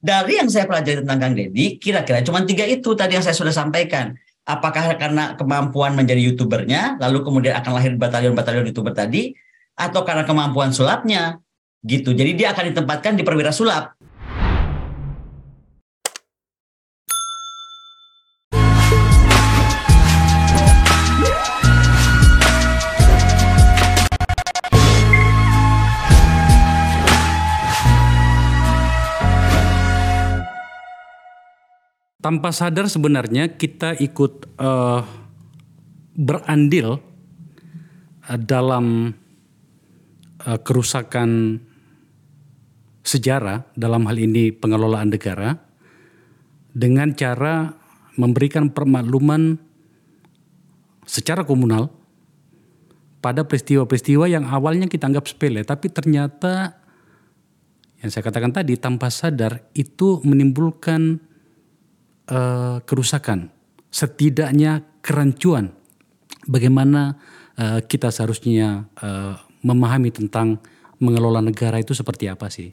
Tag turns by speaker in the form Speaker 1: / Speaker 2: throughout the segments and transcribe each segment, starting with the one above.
Speaker 1: Dari yang saya pelajari tentang Kang Deddy, kira-kira cuma tiga itu tadi yang saya sudah sampaikan. Apakah karena kemampuan menjadi youtubernya, lalu kemudian akan lahir batalion-batalion youtuber tadi, atau karena kemampuan sulapnya, gitu. Jadi dia akan ditempatkan di perwira sulap.
Speaker 2: Tanpa sadar sebenarnya kita ikut uh, berandil uh, dalam uh, kerusakan sejarah dalam hal ini pengelolaan negara dengan cara memberikan permakluman secara komunal pada peristiwa-peristiwa yang awalnya kita anggap sepele tapi ternyata yang saya katakan tadi tanpa sadar itu menimbulkan uh, kerusakan, setidaknya kerancuan. Bagaimana uh, kita seharusnya uh, memahami tentang mengelola negara itu seperti apa sih?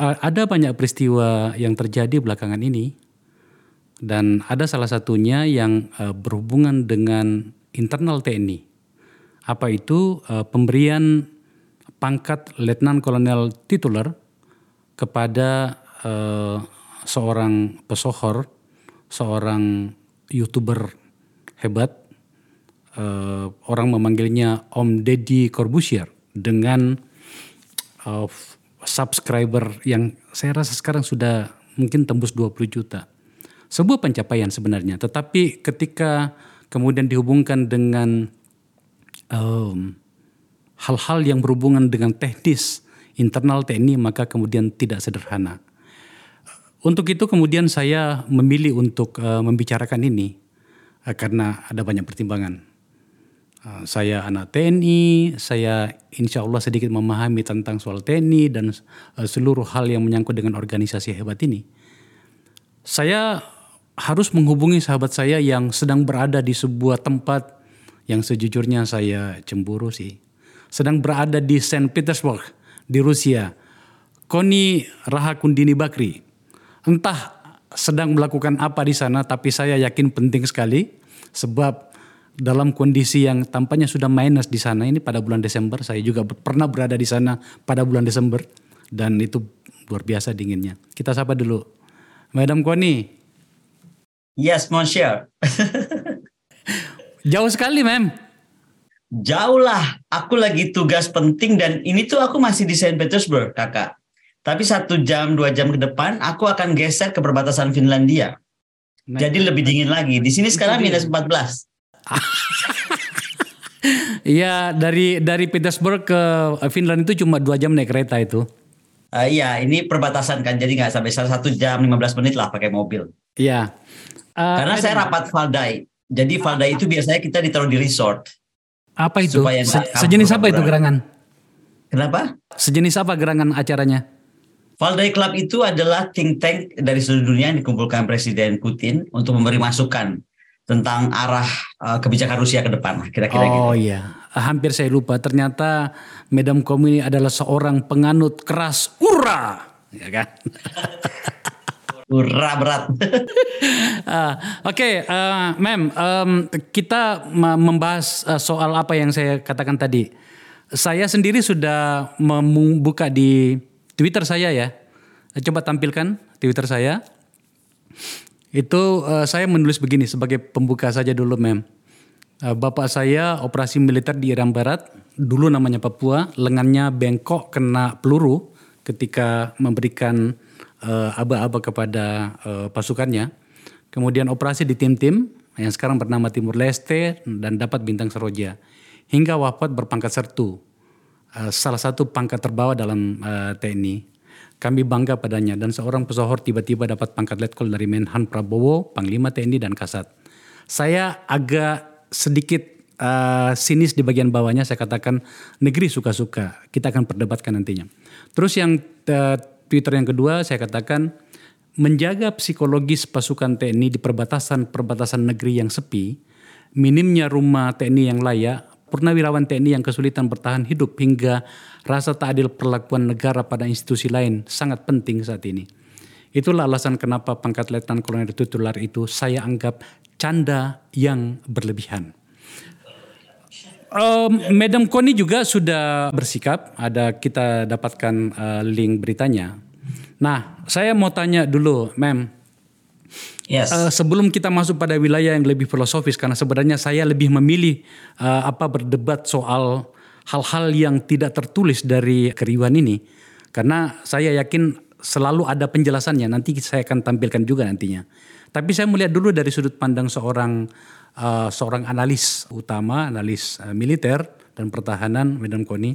Speaker 2: Uh, ada banyak peristiwa yang terjadi belakangan ini, dan ada salah satunya yang uh, berhubungan dengan internal TNI. Apa itu uh, pemberian pangkat letnan kolonel tituler kepada uh, seorang pesohor seorang youtuber hebat, uh, orang memanggilnya Om Deddy Corbusier dengan uh, subscriber yang saya rasa sekarang sudah mungkin tembus 20 juta. Sebuah pencapaian sebenarnya, tetapi ketika kemudian dihubungkan dengan um, hal-hal yang berhubungan dengan teknis internal TNI maka kemudian tidak sederhana. Untuk itu kemudian saya memilih untuk uh, membicarakan ini uh, karena ada banyak pertimbangan. Uh, saya anak TNI, saya insya Allah sedikit memahami tentang soal TNI dan uh, seluruh hal yang menyangkut dengan organisasi hebat ini. Saya harus menghubungi sahabat saya yang sedang berada di sebuah tempat yang sejujurnya saya cemburu sih. Sedang berada di Saint Petersburg di Rusia. Koni Rahakundini Bakri entah sedang melakukan apa di sana, tapi saya yakin penting sekali sebab dalam kondisi yang tampaknya sudah minus di sana ini pada bulan Desember, saya juga pernah berada di sana pada bulan Desember dan itu luar biasa dinginnya. Kita sapa dulu, Madam Koni.
Speaker 1: Yes, Monsieur.
Speaker 2: Jauh sekali, Mem.
Speaker 1: Jauh lah. Aku lagi tugas penting dan ini tuh aku masih di Saint Petersburg, kakak. Tapi satu jam, dua jam ke depan, aku akan geser ke perbatasan Finlandia. Nah, Jadi lebih dingin lagi. Di sini sekarang minus 14.
Speaker 2: Iya, dari dari Petersburg ke Finland itu cuma dua jam naik kereta itu.
Speaker 1: Uh, iya, ini perbatasan kan, jadi nggak sampai satu jam 15 menit lah pakai mobil.
Speaker 2: Iya.
Speaker 1: Uh, Karena saya rapat Valdai. Jadi Valdai itu biasanya kita ditaruh di resort.
Speaker 2: Apa itu? Se sejenis apa itu gerangan?
Speaker 1: Kenapa?
Speaker 2: Sejenis apa gerangan acaranya?
Speaker 1: Valdai Club itu adalah think tank dari seluruh dunia yang dikumpulkan Presiden Putin untuk memberi masukan tentang arah uh, kebijakan Rusia ke depan kira-kira
Speaker 2: gitu. Oh iya, hampir saya lupa ternyata Madam Kom ini adalah seorang penganut keras ura, ya kan?
Speaker 1: Ura berat. uh,
Speaker 2: Oke, okay, uh, Mem, um, kita membahas uh, soal apa yang saya katakan tadi. Saya sendiri sudah membuka di Twitter saya ya. Coba tampilkan Twitter saya. Itu uh, saya menulis begini sebagai pembuka saja dulu, Mem. Uh, Bapak saya operasi militer di Iran Barat, dulu namanya Papua, lengannya bengkok kena peluru ketika memberikan uh, aba-aba kepada uh, pasukannya. Kemudian operasi di tim-tim yang sekarang bernama Timur Leste dan dapat bintang seroja. Hingga wafat berpangkat sertu Eh, salah satu pangkat terbawa dalam uh, eh, TNI. Kami bangga padanya dan seorang pesohor tiba-tiba dapat pangkat letkol dari Menhan Prabowo, Panglima TNI dan Kasat. Saya agak sedikit uh, sinis di bagian bawahnya saya katakan negeri suka-suka kita akan perdebatkan nantinya. Terus yang uh, Twitter yang kedua saya katakan menjaga psikologis pasukan TNI di perbatasan-perbatasan negeri yang sepi, minimnya rumah TNI yang layak, purnawirawan TNI yang kesulitan bertahan hidup hingga rasa tak adil perlakuan negara pada institusi lain sangat penting saat ini. Itulah alasan kenapa pangkat letnan kolonel titular itu saya anggap canda yang berlebihan. Um, Madam Koni juga sudah bersikap, ada kita dapatkan uh, link beritanya. Nah, saya mau tanya dulu, Mem. Yes. Uh, sebelum kita masuk pada wilayah yang lebih filosofis, karena sebenarnya saya lebih memilih uh, apa berdebat soal hal-hal yang tidak tertulis dari keriuhan ini, karena saya yakin selalu ada penjelasannya. Nanti saya akan tampilkan juga nantinya. Tapi saya melihat dulu dari sudut pandang seorang uh, seorang analis utama, analis uh, militer dan pertahanan, Medan Koni.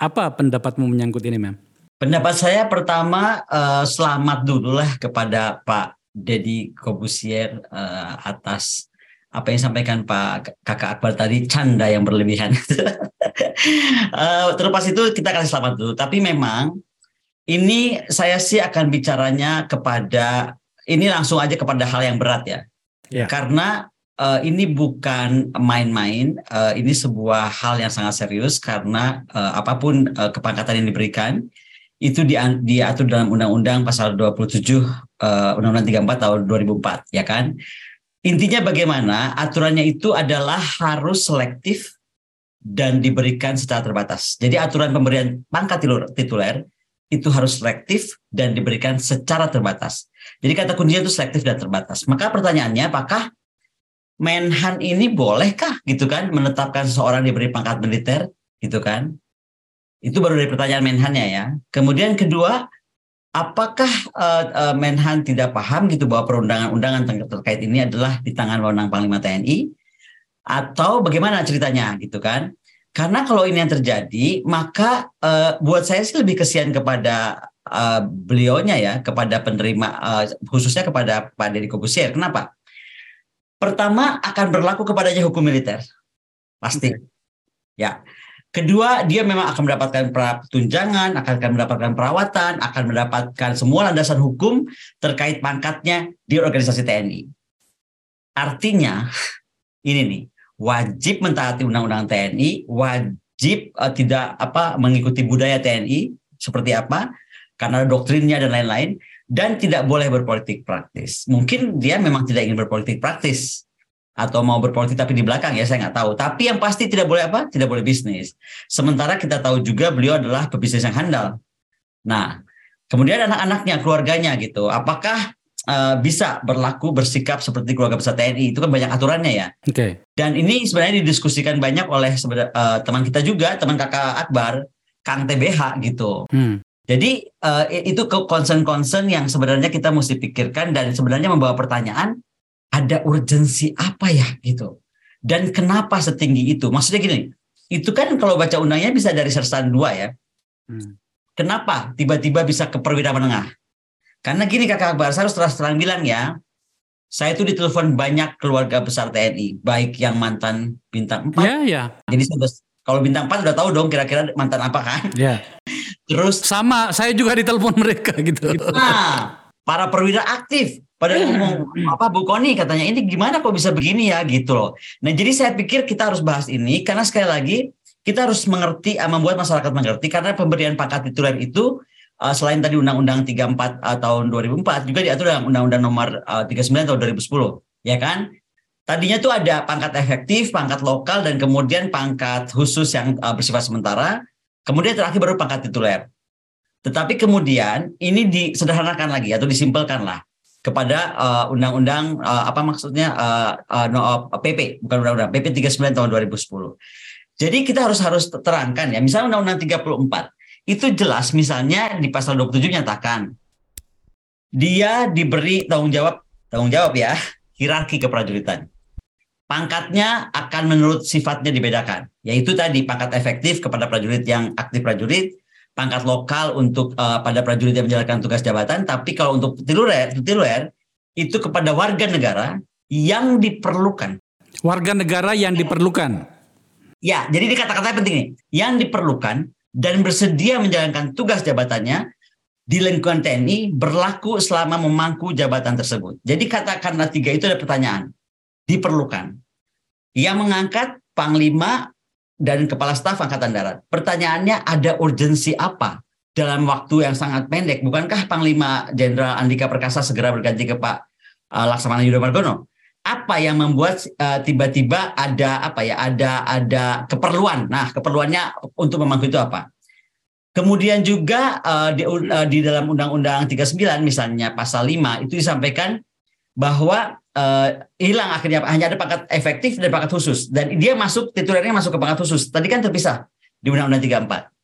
Speaker 2: Apa pendapatmu menyangkut ini, Mem?
Speaker 1: Pendapat saya pertama uh, selamat dulu lah kepada Pak Dedi Kobusier uh, atas apa yang disampaikan Pak Kakak Akbar tadi canda yang berlebihan. uh, terlepas itu kita kasih selamat dulu. Tapi memang ini saya sih akan bicaranya kepada ini langsung aja kepada hal yang berat ya. ya. Karena uh, ini bukan main-main, uh, ini sebuah hal yang sangat serius karena uh, apa pun uh, kepangkatan yang diberikan itu di, diatur dalam Undang-Undang Pasal 27 uh, Undang-Undang 34 tahun 2004 ya kan. Intinya bagaimana aturannya itu adalah harus selektif dan diberikan secara terbatas. Jadi aturan pemberian pangkat tituler itu harus selektif dan diberikan secara terbatas. Jadi kata kuncinya itu selektif dan terbatas. Maka pertanyaannya apakah Menhan ini bolehkah gitu kan menetapkan seseorang diberi pangkat militer gitu kan? Itu baru dari pertanyaan Menhannya ya. Kemudian kedua, apakah uh, uh, Menhan tidak paham gitu bahwa perundangan-undangan terkait ini adalah di tangan wewenang Panglima TNI atau bagaimana ceritanya gitu kan? Karena kalau ini yang terjadi, maka uh, buat saya sih lebih kesian kepada uh, beliaunya ya, kepada penerima, uh, khususnya kepada Pak Deddy Kobusier. Kenapa? Pertama akan berlaku kepadanya hukum militer, pasti. Okay. Ya. Kedua, dia memang akan mendapatkan tunjangan, akan, mendapatkan perawatan, akan mendapatkan semua landasan hukum terkait pangkatnya di organisasi TNI. Artinya, ini nih, wajib mentaati undang-undang TNI, wajib uh, tidak apa mengikuti budaya TNI seperti apa karena doktrinnya dan lain-lain dan tidak boleh berpolitik praktis. Mungkin dia memang tidak ingin berpolitik praktis atau mau berpolitik tapi di belakang ya saya nggak tahu. Tapi yang pasti tidak boleh apa? Tidak boleh bisnis. Sementara kita tahu juga beliau adalah pebisnis yang handal. Nah, kemudian anak-anaknya, keluarganya gitu. Apakah uh, bisa berlaku bersikap seperti keluarga besar TNI itu kan banyak aturannya ya.
Speaker 2: Oke. Okay.
Speaker 1: Dan ini sebenarnya didiskusikan banyak oleh uh, teman kita juga, teman kakak Akbar, Kang TBH gitu. Hmm. Jadi uh, itu concern-concern yang sebenarnya kita mesti pikirkan dan sebenarnya membawa pertanyaan ada urgensi apa ya gitu. Dan kenapa setinggi itu? Maksudnya gini, itu kan kalau baca undangnya bisa dari sersan dua ya. Hmm. Kenapa tiba-tiba bisa ke perwira menengah? Karena gini kakak Akbar, saya harus terus terang bilang ya, saya itu ditelepon banyak keluarga besar TNI, baik yang mantan bintang 4.
Speaker 2: Ya, ya.
Speaker 1: Jadi kalau bintang 4 udah tahu dong kira-kira mantan apa kan?
Speaker 2: Ya. Terus sama, saya juga ditelepon mereka gitu.
Speaker 1: Nah, para perwira aktif pada ngomong apa Bu Koni katanya ini gimana kok bisa begini ya gitu loh. Nah, jadi saya pikir kita harus bahas ini karena sekali lagi kita harus mengerti, membuat masyarakat mengerti karena pemberian pangkat tituler itu uh, selain tadi Undang-Undang 34 uh, tahun 2004 juga diatur dalam Undang-Undang nomor uh, 39 tahun 2010, ya kan? Tadinya tuh ada pangkat efektif, pangkat lokal dan kemudian pangkat khusus yang uh, bersifat sementara, kemudian terakhir baru pangkat tituler. Tetapi kemudian ini disederhanakan lagi atau disimpelkan lah kepada uh, undang-undang uh, apa maksudnya uh, uh, no, uh, PP bukan undang-undang PP 39 tahun 2010. Jadi kita harus harus terangkan ya. Misalnya undang-undang 34 itu jelas misalnya di pasal 27 nyatakan dia diberi tanggung jawab tanggung jawab ya hierarki keprajuritan. Pangkatnya akan menurut sifatnya dibedakan, yaitu tadi pangkat efektif kepada prajurit yang aktif prajurit, pangkat lokal untuk uh, pada prajurit yang menjalankan tugas jabatan, tapi kalau untuk tituler, tituler itu kepada warga negara yang diperlukan.
Speaker 2: Warga negara yang diperlukan.
Speaker 1: Ya, jadi di kata-kata penting nih, yang diperlukan dan bersedia menjalankan tugas jabatannya di lingkungan TNI berlaku selama memangku jabatan tersebut. Jadi katakanlah tiga itu ada pertanyaan. Diperlukan. Yang mengangkat Panglima dan Kepala Staf Angkatan Darat. Pertanyaannya ada urgensi apa dalam waktu yang sangat pendek. Bukankah Panglima Jenderal Andika Perkasa segera berganti ke Pak uh, Laksamana Yudo Margono? Apa yang membuat uh, tiba-tiba ada apa ya? Ada ada keperluan. Nah, keperluannya untuk memangku itu apa? Kemudian juga uh, di, uh, di dalam Undang-Undang 39 misalnya pasal 5 itu disampaikan bahwa uh, hilang akhirnya hanya ada pangkat efektif dan pangkat khusus dan dia masuk titulernya masuk ke pangkat khusus. Tadi kan terpisah di Undang-Undang 34.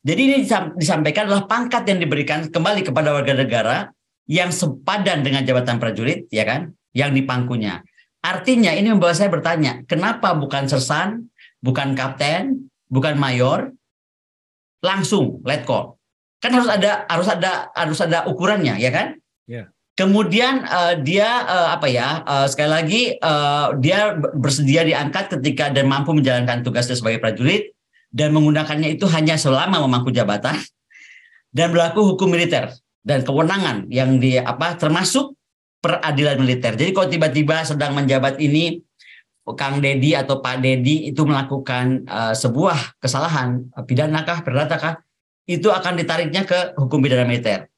Speaker 1: Jadi ini disampaikan adalah pangkat yang diberikan kembali kepada warga negara yang sepadan dengan jabatan prajurit, ya kan, yang dipangkunya. Artinya ini membawa saya bertanya, kenapa bukan sersan, bukan kapten, bukan mayor, langsung let call? Kan harus ada harus ada harus ada ukurannya, ya kan? Yeah. Kemudian uh, dia uh, apa ya uh, sekali lagi uh, dia bersedia diangkat ketika dan mampu menjalankan tugasnya sebagai prajurit dan menggunakannya itu hanya selama memangku jabatan dan berlaku hukum militer dan kewenangan yang di apa termasuk peradilan militer. Jadi kalau tiba-tiba sedang menjabat ini Kang Dedi atau Pak Dedi itu melakukan uh, sebuah kesalahan pidana kah, perdata kah, itu akan ditariknya ke hukum pidana militer.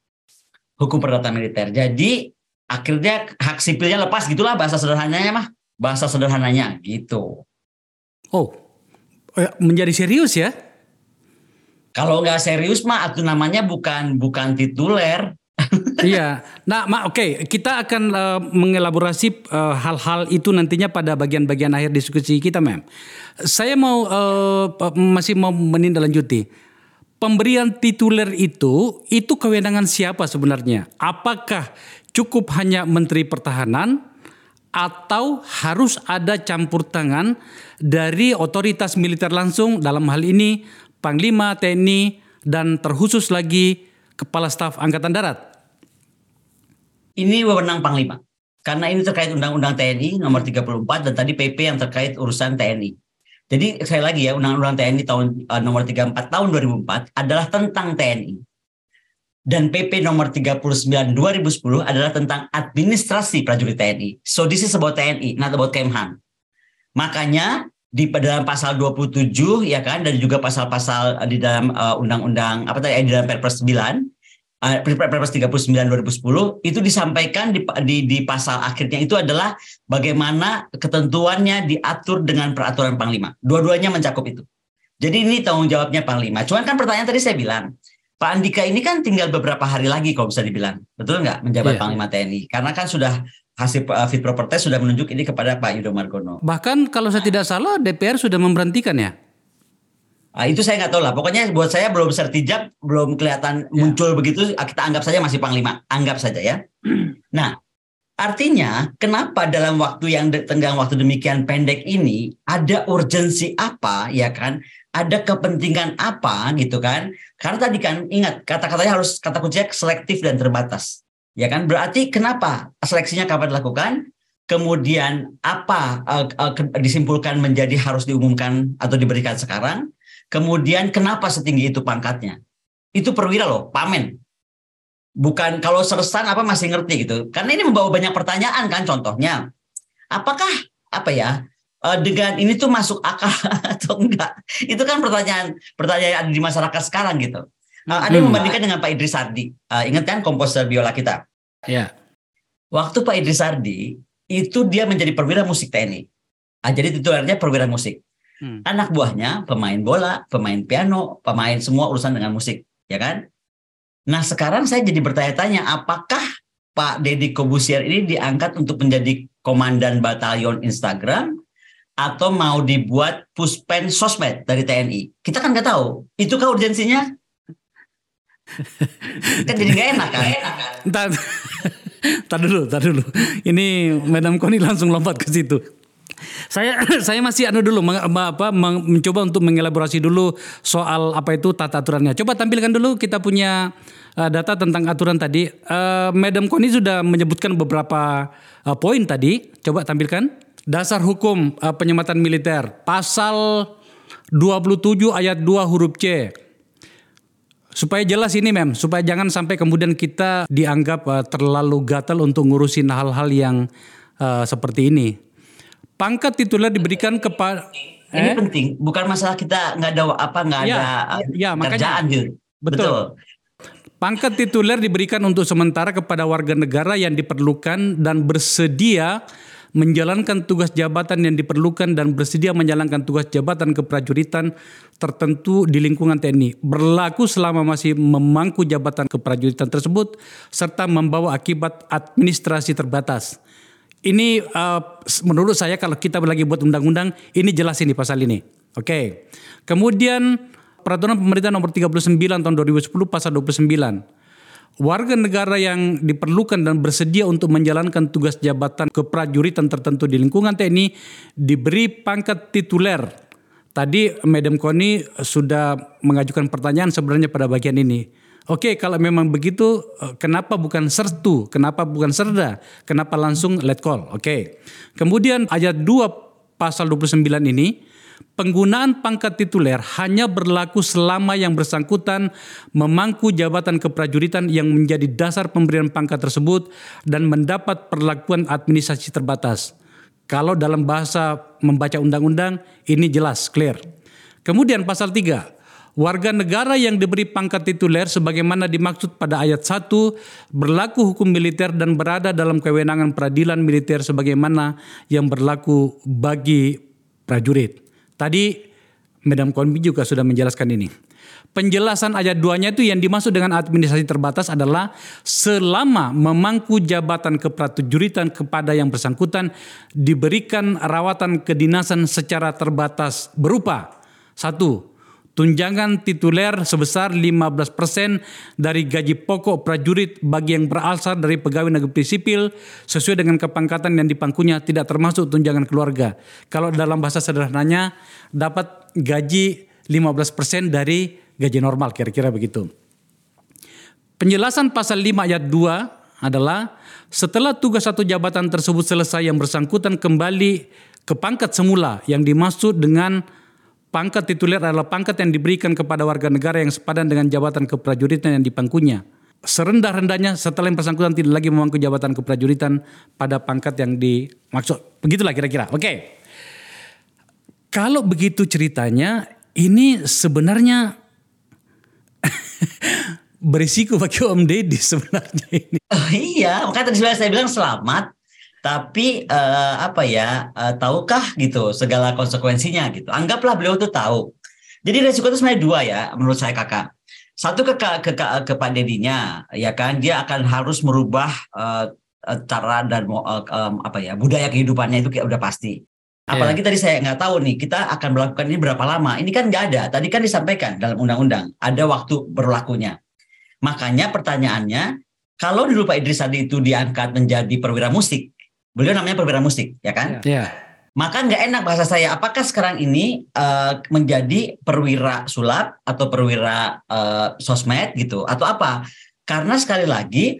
Speaker 1: Hukum perdata militer. Jadi akhirnya hak sipilnya lepas gitulah bahasa sederhananya mah. Bahasa sederhananya gitu.
Speaker 2: Oh, Eh, menjadi serius ya?
Speaker 1: Kalau nggak serius mah itu namanya bukan bukan tituler.
Speaker 2: iya. Nah, oke, okay. kita akan uh, mengelaborasi uh, hal-hal itu nantinya pada bagian-bagian akhir diskusi kita, Mem. Saya mau uh, masih mau menindaklanjuti. Pemberian tituler itu itu kewenangan siapa sebenarnya? Apakah cukup hanya Menteri Pertahanan atau harus ada campur tangan dari otoritas militer langsung dalam hal ini Panglima TNI dan terkhusus lagi Kepala Staf Angkatan Darat?
Speaker 1: Ini wewenang Panglima. Karena ini terkait Undang-Undang TNI nomor 34 dan tadi PP yang terkait urusan TNI. Jadi saya lagi ya Undang-Undang TNI tahun uh, nomor 34 tahun 2004 adalah tentang TNI dan PP nomor 39 2010 adalah tentang administrasi prajurit TNI. So this is about TNI, not about Kemhan. Makanya di dalam pasal 27 ya kan dan juga pasal-pasal di dalam uh, undang-undang apa tadi di dalam Perpres 9 uh, Perpres 39 2010 itu disampaikan di, di di pasal akhirnya itu adalah bagaimana ketentuannya diatur dengan peraturan Panglima. Dua-duanya mencakup itu. Jadi ini tanggung jawabnya Panglima. Cuman kan pertanyaan tadi saya bilang, Pak Andika ini kan tinggal beberapa hari lagi kalau bisa dibilang. Betul nggak menjabat yeah. Panglima TNI? Karena kan sudah hasil uh, fit property sudah menunjuk ini kepada Pak Yudo Margono.
Speaker 2: Bahkan kalau saya tidak salah DPR sudah memberhentikan ya?
Speaker 1: Nah, itu saya nggak tahu lah. Pokoknya buat saya belum sertijab, belum kelihatan ya. muncul begitu. Ah, kita anggap saja masih Panglima. Anggap saja ya. Nah, artinya kenapa dalam waktu yang tenggang waktu demikian pendek ini ada urgensi apa ya kan? ada kepentingan apa gitu kan? Karena tadi kan ingat kata-katanya harus kata kuncinya selektif dan terbatas. Ya kan? Berarti kenapa seleksinya kapan dilakukan? Kemudian apa uh, uh, disimpulkan menjadi harus diumumkan atau diberikan sekarang? Kemudian kenapa setinggi itu pangkatnya? Itu perwira loh, pamen. Bukan kalau sersan apa masih ngerti gitu. Karena ini membawa banyak pertanyaan kan contohnya. Apakah apa ya uh, dengan ini tuh masuk akal atau enggak? Itu kan pertanyaan pertanyaan di masyarakat sekarang gitu. Uh, ada yang hmm. membandingkan dengan Pak Idris Sardi. Uh, ingat kan komposer biola kita?
Speaker 2: Ya. Yeah.
Speaker 1: Waktu Pak Idris Sardi itu dia menjadi perwira musik TNI. Uh, jadi titulernya perwira musik. Hmm. Anak buahnya pemain bola, pemain piano, pemain semua urusan dengan musik, ya kan? Nah sekarang saya jadi bertanya-tanya, apakah Pak Deddy Kobusier ini diangkat untuk menjadi komandan batalion Instagram atau mau dibuat puspen sosmed dari TNI. Kita kan nggak tahu. Itu kan urgensinya? kan jadi nggak enak kan?
Speaker 2: Entar, entar dulu, entar dulu. Ini Madam Koni langsung lompat ke situ. Saya saya masih anu dulu meng, apa mencoba untuk mengelaborasi dulu soal apa itu tata aturannya. Coba tampilkan dulu kita punya uh, data tentang aturan tadi. Uh, Madam Koni sudah menyebutkan beberapa uh, poin tadi. Coba tampilkan. Dasar hukum uh, penyematan militer pasal 27 ayat 2 huruf C. Supaya jelas ini mem, supaya jangan sampai kemudian kita dianggap uh, terlalu gatal untuk ngurusin hal-hal yang uh, seperti ini. Pangkat tituler diberikan kepada
Speaker 1: ini eh? penting, bukan masalah kita nggak ada apa nggak ya, ada ya, kerjaan gitu.
Speaker 2: Betul. Pangkat tituler diberikan untuk sementara kepada warga negara yang diperlukan dan bersedia menjalankan tugas jabatan yang diperlukan dan bersedia menjalankan tugas jabatan keprajuritan tertentu di lingkungan TNI berlaku selama masih memangku jabatan keprajuritan tersebut serta membawa akibat administrasi terbatas. Ini uh, menurut saya kalau kita lagi buat undang-undang ini jelas ini pasal ini. Oke. Okay. Kemudian peraturan pemerintah nomor 39 tahun 2010 pasal 29 warga negara yang diperlukan dan bersedia untuk menjalankan tugas jabatan keprajuritan tertentu di lingkungan TNI diberi pangkat tituler. Tadi Madam Koni sudah mengajukan pertanyaan sebenarnya pada bagian ini. Oke, kalau memang begitu, eh, kenapa bukan sertu? Kenapa bukan serda? Kenapa langsung let call? Oke. Kemudian ayat 2 pasal 29 ini Penggunaan pangkat tituler hanya berlaku selama yang bersangkutan memangku jabatan keprajuritan yang menjadi dasar pemberian pangkat tersebut dan mendapat perlakuan administrasi terbatas. Kalau dalam bahasa membaca undang-undang ini jelas, clear. Kemudian pasal 3, warga negara yang diberi pangkat tituler sebagaimana dimaksud pada ayat 1 berlaku hukum militer dan berada dalam kewenangan peradilan militer sebagaimana yang berlaku bagi prajurit. Tadi Madam Konbi juga sudah menjelaskan ini. Penjelasan ayat 2-nya itu yang dimaksud dengan administrasi terbatas adalah selama memangku jabatan keprajuritan kepada yang bersangkutan diberikan rawatan kedinasan secara terbatas berupa satu tunjangan tituler sebesar 15% dari gaji pokok prajurit bagi yang berasal dari pegawai negeri sipil sesuai dengan kepangkatan yang dipangkunya tidak termasuk tunjangan keluarga. Kalau dalam bahasa sederhananya dapat gaji 15% dari gaji normal kira-kira begitu. Penjelasan pasal 5 ayat 2 adalah setelah tugas satu jabatan tersebut selesai yang bersangkutan kembali ke pangkat semula yang dimaksud dengan Pangkat tituler adalah pangkat yang diberikan kepada warga negara yang sepadan dengan jabatan keprajuritan yang dipangkunya. Serendah-rendahnya setelah yang bersangkutan tidak lagi memangku jabatan keprajuritan pada pangkat yang dimaksud. Begitulah kira-kira. Oke. Kalau begitu ceritanya, ini sebenarnya berisiko bagi Om Deddy sebenarnya ini.
Speaker 1: Oh iya, makanya tadi saya bilang selamat tapi uh, apa ya uh, tahukah gitu segala konsekuensinya gitu. Anggaplah beliau tuh tahu. Jadi resiko itu sebenarnya dua ya menurut saya kakak. Satu ke ke ke, ke Pak Dedinya ya kan dia akan harus merubah uh, cara dan uh, um, apa ya budaya kehidupannya itu kayak udah pasti. Iya. apalagi yeah. tadi saya nggak tahu nih kita akan melakukan ini berapa lama. Ini kan nggak ada. Tadi kan disampaikan dalam undang-undang ada waktu berlakunya. Makanya pertanyaannya kalau dulu Pak Idris tadi itu diangkat menjadi perwira musik Beliau namanya perwira musik, ya kan?
Speaker 2: Iya. Yeah.
Speaker 1: Maka nggak enak bahasa saya. Apakah sekarang ini uh, menjadi perwira sulap atau perwira uh, sosmed gitu atau apa? Karena sekali lagi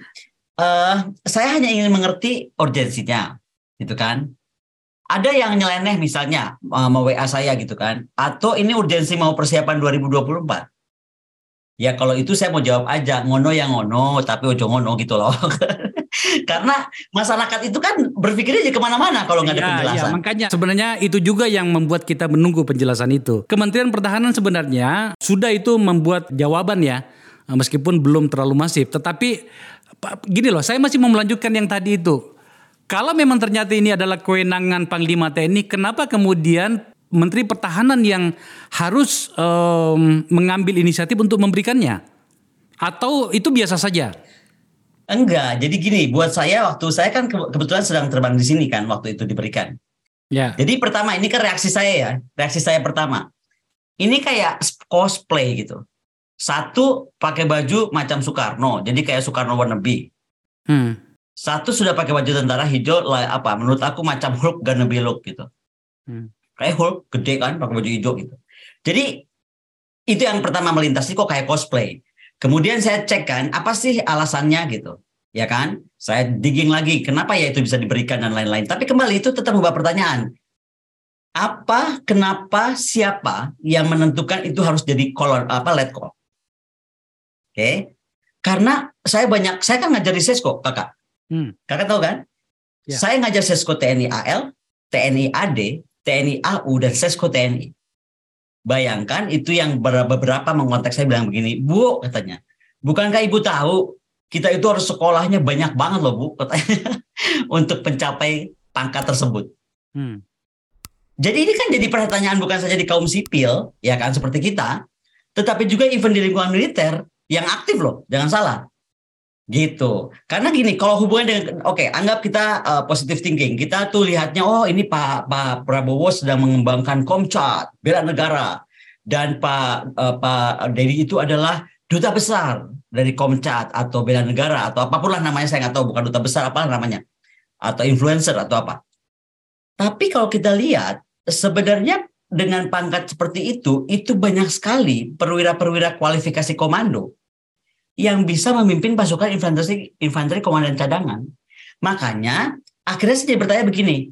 Speaker 1: uh, saya hanya ingin mengerti urgensinya, gitu kan? Ada yang nyeleneh misalnya uh, mau WA saya gitu kan? Atau ini urgensi mau persiapan 2024? Ya kalau itu saya mau jawab aja ngono yang ngono tapi ojo ngono gitu loh. Karena masyarakat itu kan berpikirnya ke mana-mana kalau nggak ada ya, penjelasan.
Speaker 2: Ya, makanya sebenarnya itu juga yang membuat kita menunggu penjelasan itu. Kementerian Pertahanan sebenarnya sudah itu membuat jawaban ya, meskipun belum terlalu masif. Tetapi gini loh, saya masih mau melanjutkan yang tadi itu. Kalau memang ternyata ini adalah kewenangan Panglima TNI, kenapa kemudian Menteri Pertahanan yang harus um, mengambil inisiatif untuk memberikannya? Atau itu biasa saja?
Speaker 1: Enggak, jadi gini, buat saya waktu saya kan kebetulan sedang terbang di sini kan waktu itu diberikan. Ya. Jadi pertama ini kan reaksi saya ya, reaksi saya pertama. Ini kayak cosplay gitu. Satu pakai baju macam Soekarno, jadi kayak Soekarno wannabe. Hmm. Satu sudah pakai baju tentara hijau, apa? Menurut aku macam Hulk wannabe look gitu. Hmm. Kayak Hulk gede kan, pakai baju hijau gitu. Jadi itu yang pertama melintas kok kayak cosplay. Kemudian saya cek kan apa sih alasannya gitu. Ya kan? Saya digging lagi kenapa ya itu bisa diberikan dan lain-lain. Tapi kembali itu tetap membawa pertanyaan. Apa, kenapa, siapa yang menentukan itu harus jadi kolon apa let call? Oke. Okay? Karena saya banyak saya kan ngajar di Sesko, Kakak. Hmm. Kakak tahu kan? Ya. Saya ngajar Sesko TNI AL, TNI AD, TNI AU dan Sesko TNI. Bayangkan itu yang beberapa mengonteks saya bilang begini, Bu katanya, bukankah Ibu tahu kita itu harus sekolahnya banyak banget loh Bu katanya untuk mencapai pangkat tersebut. Hmm. Jadi ini kan jadi pertanyaan bukan saja di kaum sipil, ya kan seperti kita, tetapi juga event di lingkungan militer yang aktif loh, jangan salah. Gitu. Karena gini, kalau hubungan dengan oke, okay, anggap kita uh, positive thinking. Kita tuh lihatnya oh ini Pak Pak Prabowo sedang mengembangkan Komcat, bela negara. Dan Pak uh, Pak Dedi itu adalah duta besar dari Komcat atau bela negara atau apa pun lah namanya saya nggak tahu bukan duta besar apa namanya atau influencer atau apa. Tapi kalau kita lihat sebenarnya dengan pangkat seperti itu, itu banyak sekali perwira-perwira kualifikasi komando yang bisa memimpin pasukan infanteri infanteri komandan cadangan. Makanya akhirnya saya bertanya begini,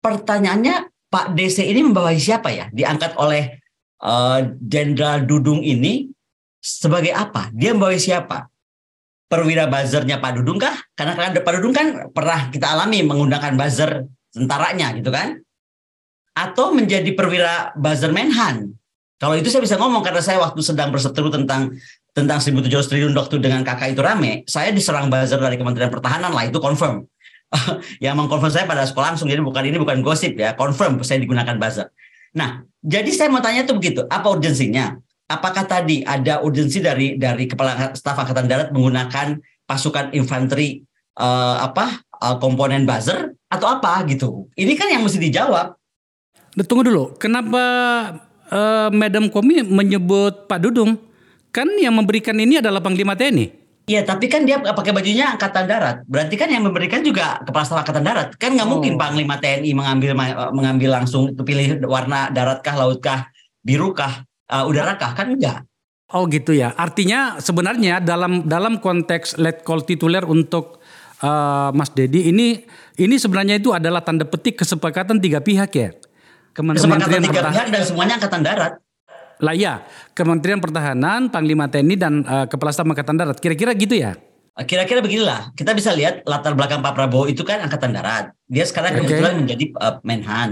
Speaker 1: pertanyaannya Pak DC ini membawa siapa ya? Diangkat oleh eh, Jenderal uh, Dudung ini sebagai apa? Dia membawa siapa? Perwira buzzernya Pak Dudung kah? Karena karena Pak Dudung kan pernah kita alami menggunakan buzzer tentaranya gitu kan? atau menjadi perwira buzzer menhan. Kalau itu saya bisa ngomong karena saya waktu sedang berseteru tentang tentang 1.700 triliun waktu dengan kakak itu rame, saya diserang buzzer dari Kementerian Pertahanan lah itu confirm. yang mengkonfirm saya pada sekolah langsung jadi bukan ini bukan gosip ya, confirm saya digunakan buzzer. Nah, jadi saya mau tanya tuh begitu, apa urgensinya? Apakah tadi ada urgensi dari dari kepala staf angkatan darat menggunakan pasukan infanteri uh, apa uh, komponen buzzer atau apa gitu? Ini kan yang mesti dijawab.
Speaker 2: Tunggu dulu, kenapa uh, Madam Komi menyebut Pak Dudung? Kan yang memberikan ini adalah Panglima TNI.
Speaker 1: Iya, tapi kan dia pakai bajunya Angkatan Darat. Berarti kan yang memberikan juga Kepala Staf Angkatan Darat. Kan nggak oh. mungkin Panglima TNI mengambil mengambil langsung pilih warna daratkah, lautkah, birukah, uh, udarakah? Kan enggak.
Speaker 2: Oh gitu ya. Artinya sebenarnya dalam dalam konteks let call tituler untuk uh, Mas Dedi ini ini sebenarnya itu adalah tanda petik kesepakatan tiga pihak ya.
Speaker 1: Kementerian tiga pihak dan semuanya angkatan darat.
Speaker 2: Lah ya, Kementerian Pertahanan, Panglima TNI dan uh, Kepala Staf Angkatan Darat. Kira-kira gitu ya?
Speaker 1: Kira-kira beginilah. Kita bisa lihat latar belakang Pak Prabowo itu kan angkatan darat. Dia sekarang okay. kebetulan menjadi uh, Menhan.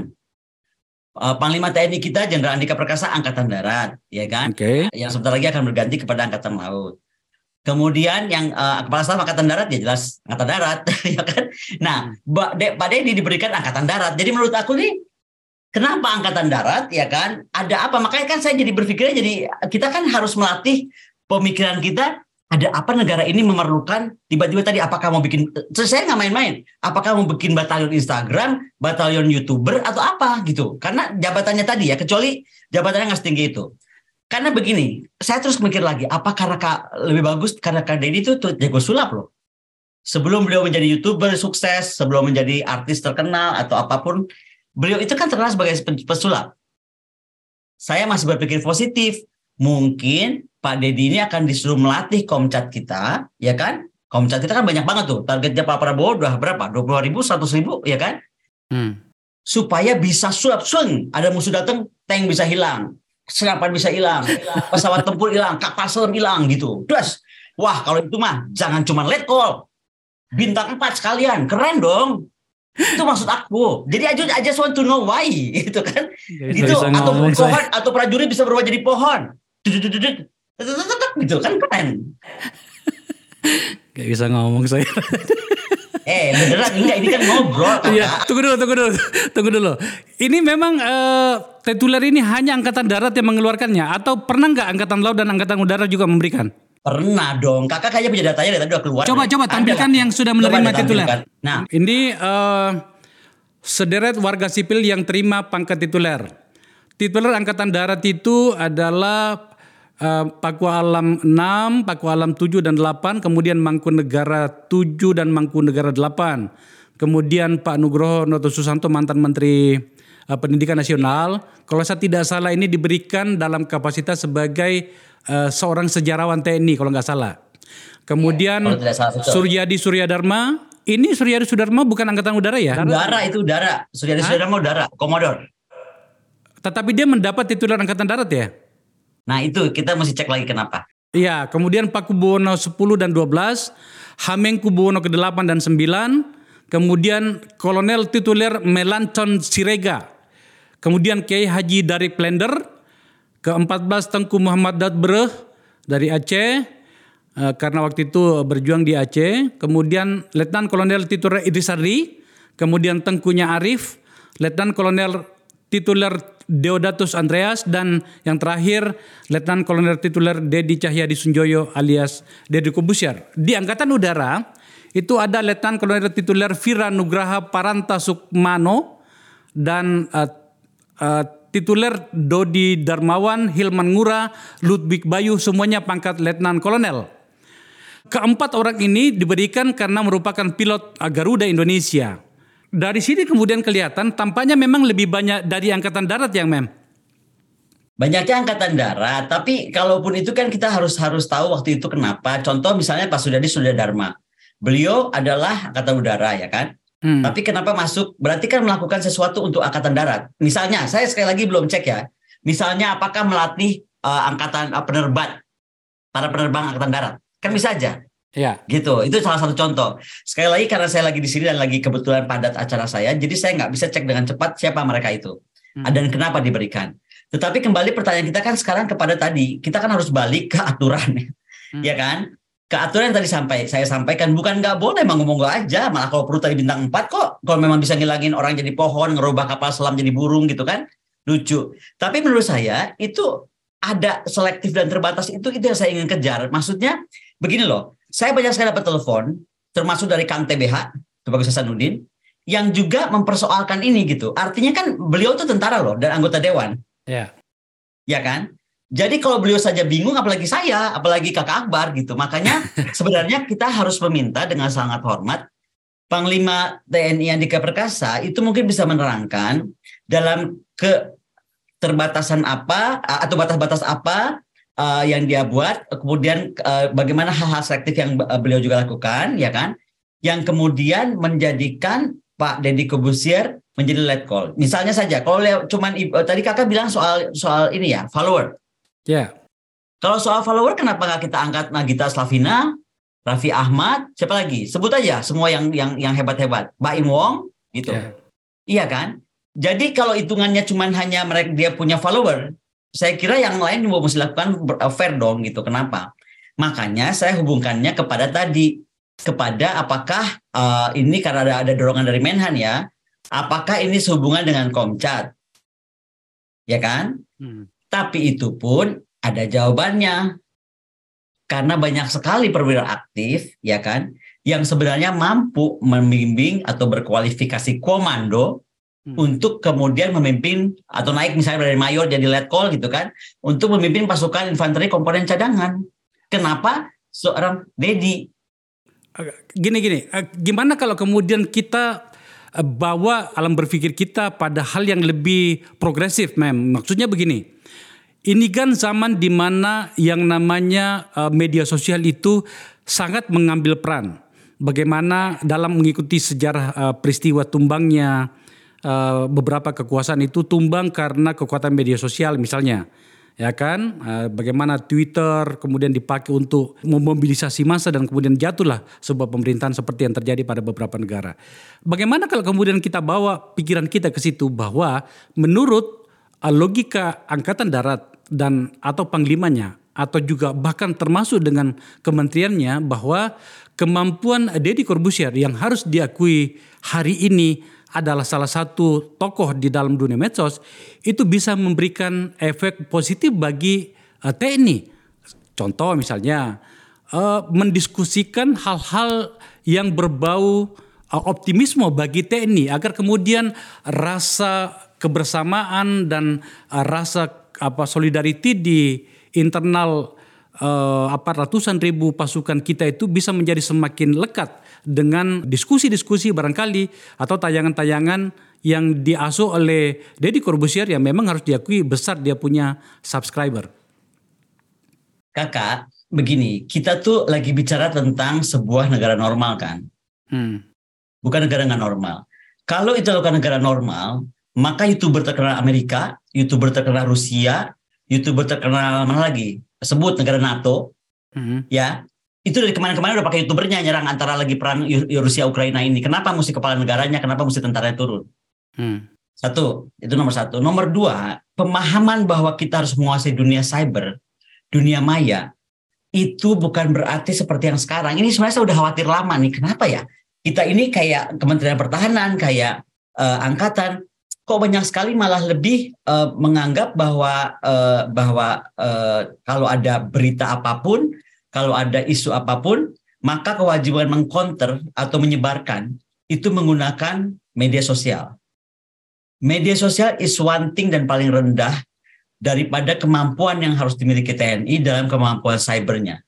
Speaker 1: Uh, Panglima TNI kita Jenderal Andika Perkasa angkatan darat, ya kan? Okay. Yang sebentar lagi akan berganti kepada angkatan laut. Kemudian yang uh, kepala staf angkatan darat ya jelas angkatan darat, ya kan? Nah, Pak Dedi diberikan angkatan darat. Jadi menurut aku nih Kenapa angkatan darat ya kan? Ada apa? Makanya kan saya jadi berpikirnya jadi kita kan harus melatih pemikiran kita ada apa negara ini memerlukan? Tiba-tiba tadi apakah mau bikin saya nggak main-main. Apakah mau bikin batalion Instagram batalion youtuber atau apa gitu? Karena jabatannya tadi ya kecuali jabatannya nggak setinggi itu. Karena begini saya terus mikir lagi apa karena kak, lebih bagus? Karena kak itu tuh jago sulap loh. Sebelum beliau menjadi youtuber sukses sebelum menjadi artis terkenal atau apa pun beliau itu kan terkenal sebagai pesulap. Saya masih berpikir positif. Mungkin Pak Dedi ini akan disuruh melatih komcat kita, ya kan? Komcat kita kan banyak banget tuh. Targetnya Pak Prabowo udah berapa? 20 ribu, 100 ribu, ya kan? Hmm. Supaya bisa sulap sun. Ada musuh datang, tank bisa hilang. Senapan bisa hilang. Pesawat tempur hilang. Kapal selam hilang gitu. Terus, wah kalau itu mah jangan cuma let call. Bintang 4 sekalian. Keren dong itu maksud aku. Jadi I just want to know why gitu kan. Ya, itu atau pohon saya. atau prajurit bisa berubah jadi pohon. Gitu kan keren.
Speaker 2: Gak bisa ngomong saya.
Speaker 1: eh beneran enggak ini kan ngobrol.
Speaker 2: Iya, tunggu dulu, tunggu dulu, tunggu dulu. Ini memang uh, tetuler ini hanya angkatan darat yang mengeluarkannya atau pernah nggak angkatan laut dan angkatan udara juga memberikan?
Speaker 1: Pernah dong. Kakak kayaknya punya datanya dari tadi udah keluar.
Speaker 2: Coba coba tampilkan yang sudah menerima tituler. Nah, ini uh, sederet warga sipil yang terima pangkat tituler. Tituler angkatan darat itu adalah uh, Paku Alam 6, Paku Alam 7 dan 8, kemudian Mangkunegara 7 dan Mangkunegara 8. Kemudian Pak Nugroho Noto Susanto mantan Menteri uh, Pendidikan Nasional, kalau saya tidak salah ini diberikan dalam kapasitas sebagai uh, seorang sejarawan TNI kalau nggak salah. Kemudian ya, salah, Suryadi Suryadharma, ini Suryadi Suryadharma bukan angkatan udara ya?
Speaker 1: Udara itu udara. Suryadi Suryadharma udara, komodor.
Speaker 2: Tetapi dia mendapat titular angkatan darat ya?
Speaker 1: Nah itu kita mesti cek lagi kenapa.
Speaker 2: Iya, kemudian Pak Kubuwono 10 dan 12, Hameng Kubuwono ke-8 dan 9, kemudian Kolonel tituler Melancon Sirega, kemudian Kiai Haji dari Plender, Ke-14 Tengku Muhammad Dadbreh dari Aceh uh, karena waktu itu berjuang di Aceh. Kemudian Letnan Kolonel Tituler Idris Ardi, kemudian Tengkunya Arif, Letnan Kolonel Tituler Deodatus Andreas dan yang terakhir Letnan Kolonel Tituler Dedi Cahyadi Sunjoyo alias Dedi Kubusyar. Di Angkatan Udara itu ada Letnan Kolonel Tituler Vira Nugraha Paranta Sukmano dan uh, uh, tituler Dodi Darmawan, Hilman Ngura, Ludwig Bayu semuanya pangkat letnan kolonel. Keempat orang ini diberikan karena merupakan pilot Garuda Indonesia. Dari sini kemudian kelihatan tampaknya memang lebih banyak dari angkatan darat yang mem.
Speaker 1: Banyaknya angkatan darat, tapi kalaupun itu kan kita harus harus tahu waktu itu kenapa. Contoh misalnya Pak Sudadi Sudah Dharma. Beliau adalah angkatan udara ya kan. Hmm. Tapi kenapa masuk? Berarti kan melakukan sesuatu untuk angkatan darat. Misalnya, saya sekali lagi belum cek ya. Misalnya, apakah melatih uh, angkatan uh, penerbat, para penerbang angkatan darat? Kan bisa aja.
Speaker 2: Ya.
Speaker 1: Gitu. Itu salah satu contoh. Sekali lagi karena saya lagi di sini dan lagi kebetulan padat acara saya, jadi saya nggak bisa cek dengan cepat siapa mereka itu hmm. dan kenapa diberikan. Tetapi kembali pertanyaan kita kan sekarang kepada tadi, kita kan harus balik ke aturan, hmm. ya kan? Ke aturan yang tadi sampai saya sampaikan bukan nggak boleh monggo-monggo aja. Malah kalau perlu tadi bintang 4 kok kalau memang bisa ngilangin orang jadi pohon ngerubah kapal selam jadi burung gitu kan lucu. Tapi menurut saya itu ada selektif dan terbatas itu itu yang saya ingin kejar. Maksudnya begini loh saya banyak sekali dapat telepon termasuk dari Kang TBH Bagus Hasanuddin yang juga mempersoalkan ini gitu. Artinya kan beliau tuh tentara loh dan anggota dewan.
Speaker 2: Ya.
Speaker 1: Ya kan jadi kalau beliau saja bingung, apalagi saya, apalagi kakak Akbar gitu. Makanya sebenarnya kita harus meminta dengan sangat hormat Panglima TNI Andika Perkasa itu mungkin bisa menerangkan dalam keterbatasan apa atau batas-batas apa uh, yang dia buat, kemudian uh, bagaimana hal-hal selektif yang beliau juga lakukan, ya kan? Yang kemudian menjadikan Pak Deddy Kobusier menjadi lead call. Misalnya saja, kalau cuman tadi kakak bilang soal soal ini ya follower.
Speaker 2: Ya. Yeah.
Speaker 1: Kalau soal follower kenapa nggak kita angkat Nagita Slavina, Raffi Ahmad, siapa lagi? Sebut aja semua yang yang yang hebat-hebat. Mbak Im Wong gitu. Yeah. Iya kan? Jadi kalau hitungannya cuma hanya mereka dia punya follower, saya kira yang lain juga mesti lakukan uh, fair dong gitu. Kenapa? Makanya saya hubungkannya kepada tadi kepada apakah uh, ini karena ada ada dorongan dari Menhan ya, apakah ini sehubungan dengan Komcat? Ya kan? Hmm. Tapi itu pun ada jawabannya. Karena banyak sekali perwira aktif, ya kan, yang sebenarnya mampu membimbing atau berkualifikasi komando hmm. untuk kemudian memimpin atau naik misalnya dari mayor jadi letkol gitu kan, untuk memimpin pasukan infanteri komponen cadangan. Kenapa seorang Dedi?
Speaker 2: Gini gini, eh, gimana kalau kemudian kita eh, bawa alam berpikir kita pada hal yang lebih progresif, mem. Maksudnya begini ini kan zaman di mana yang namanya uh, media sosial itu sangat mengambil peran. Bagaimana dalam mengikuti sejarah uh, peristiwa tumbangnya uh, beberapa kekuasaan itu tumbang karena kekuatan media sosial misalnya ya kan bagaimana Twitter kemudian dipakai untuk memobilisasi massa dan kemudian jatuhlah sebuah pemerintahan seperti yang terjadi pada beberapa negara. Bagaimana kalau kemudian kita bawa pikiran kita ke situ bahwa menurut logika angkatan darat dan atau panglimanya atau juga bahkan termasuk dengan kementeriannya bahwa kemampuan Deddy Corbusier yang harus diakui hari ini adalah salah satu tokoh di dalam dunia medsos itu bisa memberikan efek positif bagi uh, eh, TNI. Contoh misalnya uh, mendiskusikan hal-hal yang berbau uh, optimisme bagi TNI agar kemudian rasa kebersamaan dan uh, rasa apa solidarity di internal uh, apa ratusan ribu pasukan kita itu bisa menjadi semakin lekat dengan diskusi-diskusi barangkali atau tayangan-tayangan yang diasuh oleh Deddy Corbusier yang memang harus diakui besar dia punya subscriber.
Speaker 1: Kakak, begini, kita tuh lagi bicara tentang sebuah negara normal kan? Hmm. Bukan negara nggak normal. Kalau itu bukan negara normal, maka youtuber terkenal Amerika, youtuber terkenal Rusia, youtuber terkenal mana lagi? Sebut negara NATO, mm-hmm. ya itu dari kemarin-kemarin udah pakai youtubernya nyerang antara lagi perang Rusia Ukraina ini. Kenapa mesti kepala negaranya? Kenapa mesti tentaranya turun? Hmm. Satu, itu nomor satu. Nomor dua, pemahaman bahwa kita harus menguasai dunia cyber, dunia maya, itu bukan berarti seperti yang sekarang. Ini sebenarnya saya udah khawatir lama nih. Kenapa ya? Kita ini kayak Kementerian Pertahanan, kayak uh, angkatan, kok banyak sekali malah lebih uh, menganggap bahwa uh, bahwa uh, kalau ada berita apa pun, kalau ada isu apa pun, maka kewajiban mengcounter atau menyebarkan itu menggunakan media sosial. Media sosial is one thing dan paling rendah daripada kemampuan yang harus dimiliki TNI dalam kemampuan cybernya.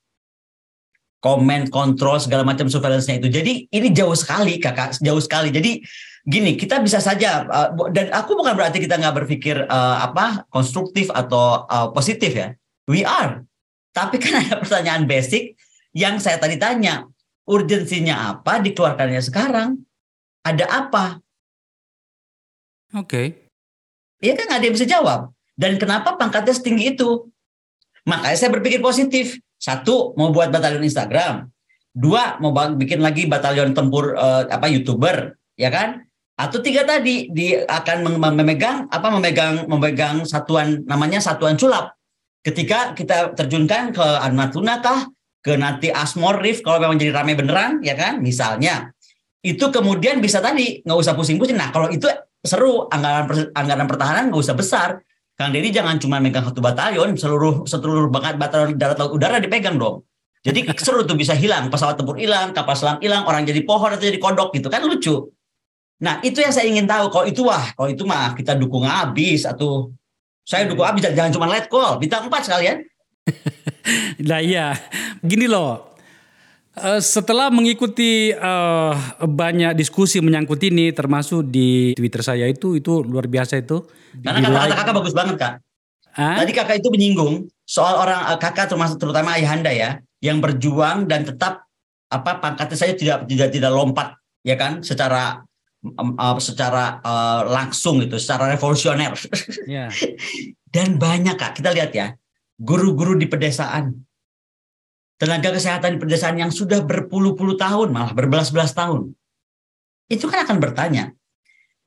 Speaker 1: Komen, kontrol, segala macam surveillance-nya itu. Jadi ini jauh sekali kakak, jauh sekali. Jadi gini, kita bisa saja, uh, dan aku bukan berarti kita nggak berpikir uh, apa konstruktif atau uh, positif ya. We are. Tapi kan ada pertanyaan basic yang saya tadi tanya. Urgensinya apa dikeluarkannya sekarang? Ada apa?
Speaker 2: Oke. Okay.
Speaker 1: Iya kan nggak ada yang bisa jawab. Dan kenapa pangkatnya setinggi itu? Makanya saya berpikir positif. Satu, mau buat batalion Instagram. Dua, mau bikin lagi batalion tempur uh, apa youtuber, ya kan? Atau tiga tadi, di akan memegang apa memegang memegang satuan namanya satuan sulap. Ketika kita terjunkan ke Natuna kah, ke nanti Asmor Reef kalau memang jadi ramai beneran, ya kan? Misalnya, itu kemudian bisa tadi nggak usah pusing-pusing. Nah kalau itu seru anggaran anggaran pertahanan nggak usah besar Kang Deddy jangan cuma megang satu batalion, seluruh seluruh banget batalion darat laut udara dipegang dong. Jadi seru tuh bisa hilang, pesawat tempur hilang, kapal selam hilang, orang jadi pohon atau jadi kodok gitu kan lucu. Nah itu yang saya ingin tahu. Kalau itu wah, kalau itu mah kita dukung habis atau saya dukung habis jangan cuma let call, bintang empat sekalian.
Speaker 2: nah iya, gini loh. Uh, setelah mengikuti uh, banyak diskusi menyangkut ini, termasuk di Twitter saya itu, itu luar biasa itu.
Speaker 1: Karena kata-kata kakak bagus banget kak. Hah? Tadi kakak itu menyinggung soal orang uh, kakak termasuk terutama ayahanda ya, yang berjuang dan tetap apa pangkatnya saya tidak tidak tidak lompat ya kan, secara uh, secara uh, langsung itu, secara revolusioner. Yeah. dan banyak kak, kita lihat ya, guru-guru di pedesaan tenaga kesehatan di pedesaan yang sudah berpuluh-puluh tahun, malah berbelas-belas tahun. Itu kan akan bertanya.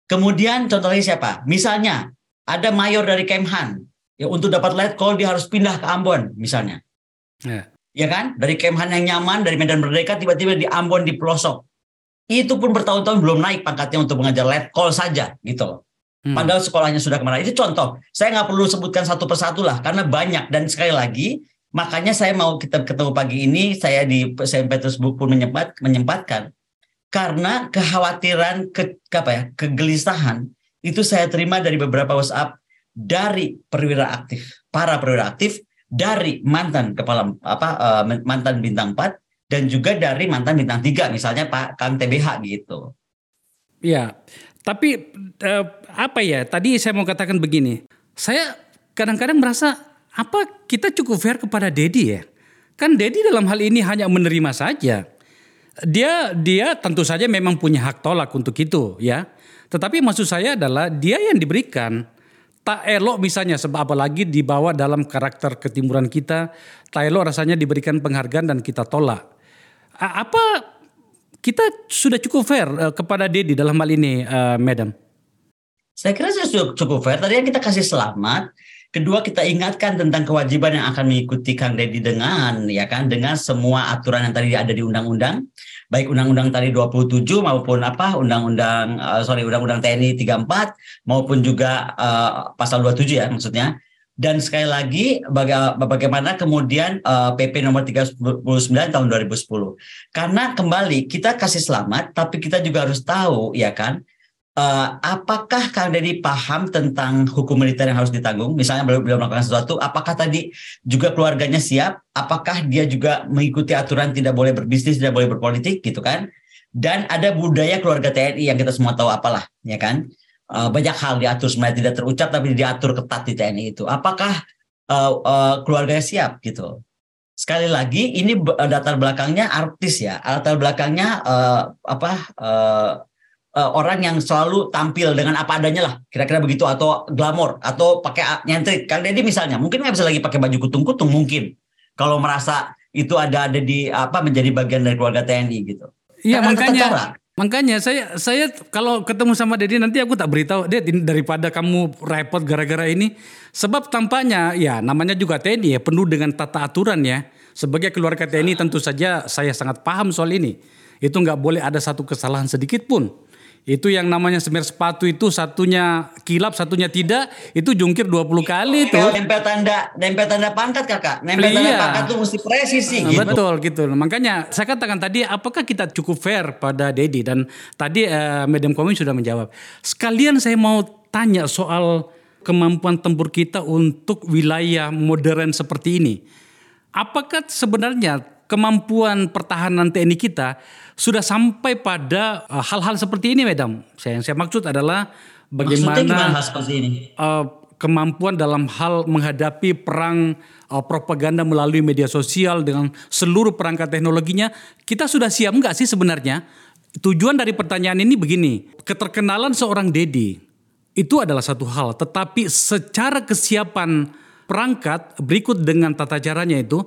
Speaker 1: Kemudian contohnya siapa? Misalnya ada mayor dari Kemhan, ya untuk dapat light call dia harus pindah ke Ambon misalnya. Ya. ya kan? Dari Kemhan yang nyaman, dari Medan Merdeka tiba-tiba di Ambon di pelosok. Itu pun bertahun-tahun belum naik pangkatnya untuk mengajar light call saja gitu Hmm. Padahal sekolahnya sudah ke mana. Itu contoh. Saya nggak perlu sebutkan satu persatu lah, karena banyak. Dan sekali lagi, Makanya saya mau kita ketemu pagi ini, saya di Saint Petersburg pun menyempat, menyempatkan. Karena kekhawatiran, ke, apa ya, kegelisahan, itu saya terima dari beberapa WhatsApp dari perwira aktif, para perwira aktif, dari mantan kepala apa uh, mantan bintang 4 dan juga dari mantan bintang 3 misalnya Pak Kang TBH gitu.
Speaker 2: Iya. Tapi uh, apa ya? Tadi saya mau katakan begini. Saya kadang-kadang merasa apa kita cukup fair kepada Dedi ya? Kan Dedi dalam hal ini hanya menerima saja. Dia dia tentu saja memang punya hak tolak untuk itu ya. Tetapi maksud saya adalah dia yang diberikan tak elok misalnya sebab apalagi dibawa dalam karakter ketimuran kita tak elok rasanya diberikan penghargaan dan kita tolak. Apa kita sudah cukup fair eh, kepada Dedi dalam hal ini, uh, Madam?
Speaker 1: Saya kira sudah cukup fair. Tadi yang kita kasih selamat, Kedua kita ingatkan tentang kewajiban yang akan mengikuti Kang Deddy dengan ya kan dengan semua aturan yang tadi ada di undang-undang baik undang-undang tadi 27 maupun apa undang-undang uh, sorry undang-undang TNI 34 maupun juga uh, pasal 27 ya maksudnya dan sekali lagi baga bagaimana kemudian uh, PP nomor 39 tahun 2010 karena kembali kita kasih selamat tapi kita juga harus tahu ya kan Uh, apakah Kang Deddy paham tentang hukum militer yang harus ditanggung? Misalnya beliau, beliau melakukan sesuatu, apakah tadi juga keluarganya siap? Apakah dia juga mengikuti aturan tidak boleh berbisnis, tidak boleh berpolitik, gitu kan? Dan ada budaya keluarga TNI yang kita semua tahu apalah, ya kan? Uh, banyak hal diatur sebenarnya tidak terucap tapi diatur ketat di TNI itu. Apakah uh, uh, keluarganya siap gitu? Sekali lagi ini latar belakangnya artis ya, latar belakangnya uh, apa? Uh, uh, orang yang selalu tampil dengan apa adanya lah kira-kira begitu atau glamor atau pakai nyentrik Kang Deddy misalnya mungkin nggak bisa lagi pakai baju kutung-kutung mungkin kalau merasa itu ada ada di apa menjadi bagian dari keluarga TNI gitu
Speaker 2: iya makanya Makanya saya saya kalau ketemu sama Dedi nanti aku tak beritahu dia daripada kamu repot gara-gara ini. Sebab tampaknya ya namanya juga TNI ya penuh dengan tata aturan ya. Sebagai keluarga TNI tentu saja saya sangat paham soal ini. Itu nggak boleh ada satu kesalahan sedikit pun. Itu yang namanya semir sepatu itu satunya kilap, satunya tidak, itu jungkir 20 kali itu.
Speaker 1: Nempel tanda, nempel tanda pangkat kakak. Nempel iya. tanda pangkat itu mesti presisi
Speaker 2: nah, gitu. Betul gitu. Makanya saya katakan tadi apakah kita cukup fair pada Dedi dan tadi uh, Madam Komi sudah menjawab. Sekalian saya mau tanya soal kemampuan tempur kita untuk wilayah modern seperti ini. Apakah sebenarnya kemampuan pertahanan TNI kita sudah sampai pada uh, hal-hal seperti ini, Madam. Saya yang saya maksud adalah bagaimana seperti ini? Uh, kemampuan dalam hal menghadapi perang uh, propaganda melalui media sosial dengan seluruh perangkat teknologinya. Kita sudah siap nggak sih sebenarnya? Tujuan dari pertanyaan ini begini, keterkenalan seorang Dedi itu adalah satu hal, tetapi secara kesiapan perangkat berikut dengan tata caranya itu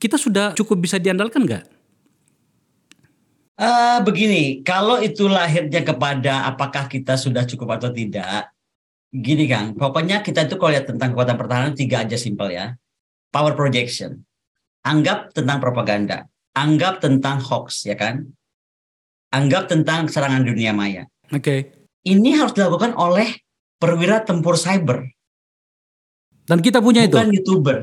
Speaker 2: kita sudah cukup bisa diandalkan nggak?
Speaker 1: Uh, begini, kalau itu lahirnya kepada apakah kita sudah cukup atau tidak, gini Kang, pokoknya kita itu kalau lihat tentang kekuatan pertahanan tiga aja simpel ya. Power projection, anggap tentang propaganda, anggap tentang hoax ya kan, anggap tentang serangan dunia maya.
Speaker 2: Oke. Okay.
Speaker 1: Ini harus dilakukan oleh perwira tempur cyber.
Speaker 2: Dan kita punya
Speaker 1: Bukan itu. Bukan youtuber.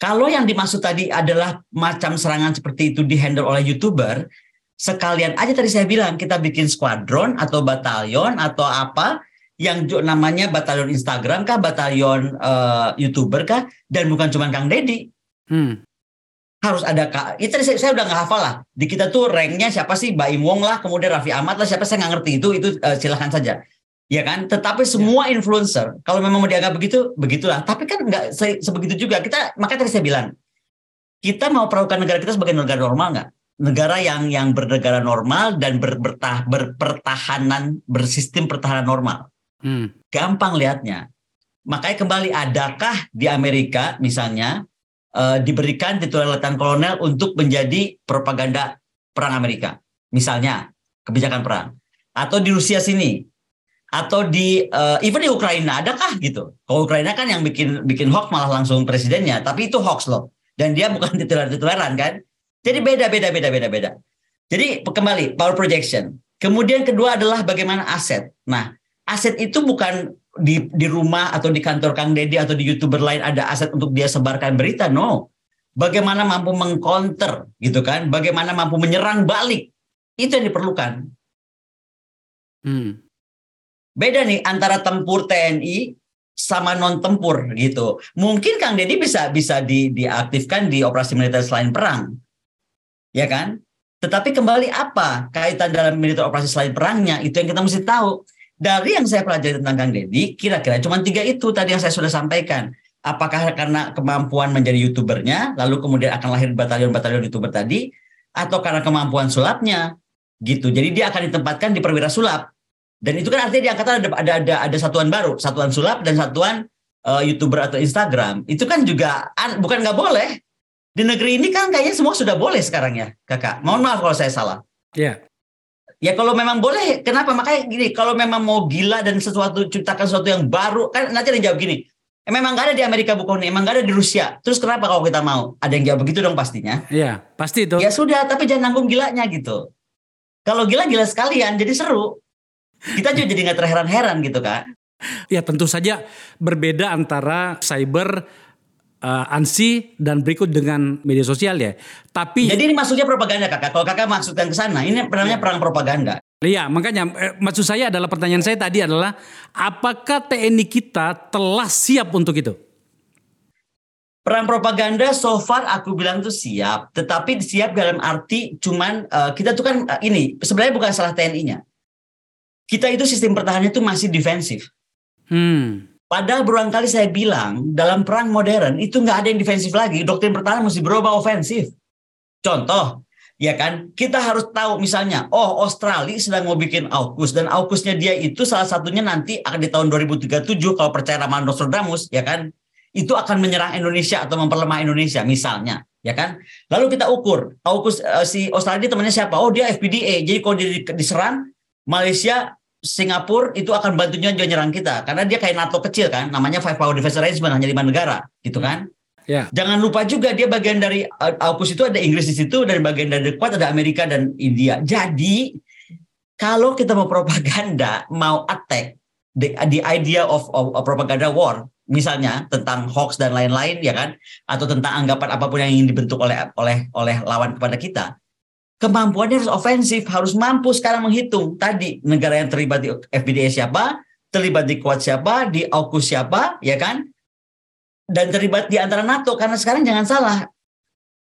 Speaker 1: Kalau yang dimaksud tadi adalah macam serangan seperti itu dihandle oleh youtuber, sekalian aja tadi saya bilang kita bikin squadron atau batalion atau apa yang namanya batalion Instagram kah, batalion uh, youtuber kah, dan bukan cuma Kang Deddy. Hmm. Harus ada kak. Itu saya, saya udah nggak hafal lah. Di kita tuh ranknya siapa sih? Baim Wong lah, kemudian Raffi Ahmad lah, siapa saya nggak ngerti itu. Itu uh, silahkan saja ya kan? Tetapi ya. semua influencer kalau memang mau dianggap begitu, begitulah. Tapi kan nggak se sebegitu juga. Kita makanya tadi saya bilang kita mau perawakan negara kita sebagai negara normal nggak? Negara yang yang bernegara normal dan ber, bertah, berpertahanan bersistem pertahanan normal. Hmm. Gampang lihatnya. Makanya kembali adakah di Amerika misalnya uh, diberikan titular letnan kolonel untuk menjadi propaganda perang Amerika, misalnya kebijakan perang, atau di Rusia sini atau di uh, even di Ukraina adakah gitu? Kalau Ukraina kan yang bikin bikin hoax malah langsung presidennya, tapi itu hoax loh. Dan dia bukan titular-titularan kan. Jadi beda beda beda beda beda. Jadi kembali power projection. Kemudian kedua adalah bagaimana aset. Nah, aset itu bukan di di rumah atau di kantor Kang Deddy atau di YouTuber lain ada aset untuk dia sebarkan berita, no. Bagaimana mampu mengcounter gitu kan? Bagaimana mampu menyerang balik. Itu yang diperlukan. Hmm. Beda nih antara tempur TNI sama non tempur gitu. Mungkin Kang Deddy bisa bisa di, diaktifkan di operasi militer selain perang, ya kan? Tetapi kembali apa kaitan dalam militer operasi selain perangnya itu yang kita mesti tahu. Dari yang saya pelajari tentang Kang Deddy, kira-kira cuma tiga itu tadi yang saya sudah sampaikan. Apakah karena kemampuan menjadi youtubernya, lalu kemudian akan lahir batalion-batalion youtuber tadi, atau karena kemampuan sulapnya, gitu. Jadi dia akan ditempatkan di perwira sulap dan itu kan artinya di angkatan ada ada ada, ada satuan baru, satuan sulap dan satuan uh, youtuber atau Instagram. Itu kan juga an, bukan nggak boleh. Di negeri ini kan kayaknya semua sudah boleh sekarang ya, kakak. Mohon maaf kalau saya salah.
Speaker 2: Iya. Yeah.
Speaker 1: Ya kalau memang boleh, kenapa? Makanya gini, kalau memang mau gila dan sesuatu ciptakan sesuatu yang baru, kan nanti ada jawab gini. Eh, memang gak ada di Amerika bukan ini, emang gak ada di Rusia. Terus kenapa kalau kita mau? Ada yang jawab begitu dong pastinya.
Speaker 2: Iya, pasti itu.
Speaker 1: Ya sudah, tapi jangan nanggung gilanya gitu. Kalau gila gila sekalian, jadi seru kita juga jadi nggak terheran-heran gitu kan.
Speaker 2: Ya tentu saja berbeda antara cyber uh, ANSI dan berikut dengan media sosial ya. Tapi
Speaker 1: Jadi ini maksudnya propaganda Kakak. Kalau Kakak maksudkan ke sana, ini namanya perang propaganda.
Speaker 2: Iya, makanya eh, maksud saya adalah pertanyaan saya tadi adalah apakah TNI kita telah siap untuk itu?
Speaker 1: Perang propaganda so far aku bilang tuh siap, tetapi siap dalam arti cuman uh, kita tuh kan uh, ini sebenarnya bukan salah TNI-nya kita itu sistem pertahanan itu masih defensif. Hmm. Padahal berulang kali saya bilang dalam perang modern itu nggak ada yang defensif lagi. Doktrin pertahanan mesti berubah ofensif. Contoh, ya kan? Kita harus tahu misalnya, oh Australia sedang mau bikin AUKUS dan AUKUSnya dia itu salah satunya nanti akan di tahun 2037 kalau percaya ramalan Nostradamus, ya kan? Itu akan menyerang Indonesia atau memperlemah Indonesia misalnya. ya kan? Lalu kita ukur, AUKUS uh, si Australia temannya siapa? Oh dia FPDA. Jadi kalau dia diserang Malaysia Singapura itu akan bantunya juga nyerang kita karena dia kayak NATO kecil kan namanya Five Power Defense Arrangement hanya lima negara gitu kan Ya. Jangan lupa juga dia bagian dari uh, AUKUS itu ada Inggris di situ dan bagian dari kuat ada Amerika dan India. Jadi kalau kita mau propaganda, mau attack the, the idea of, of, of propaganda war, misalnya tentang hoax dan lain-lain ya kan, atau tentang anggapan apa pun yang ingin dibentuk oleh oleh oleh lawan kepada kita, kemampuannya harus ofensif, harus mampu sekarang menghitung tadi negara yang terlibat di FBDA siapa, terlibat di kuat siapa, di AUKUS siapa, ya kan, dan terlibat di antara NATO karena sekarang jangan salah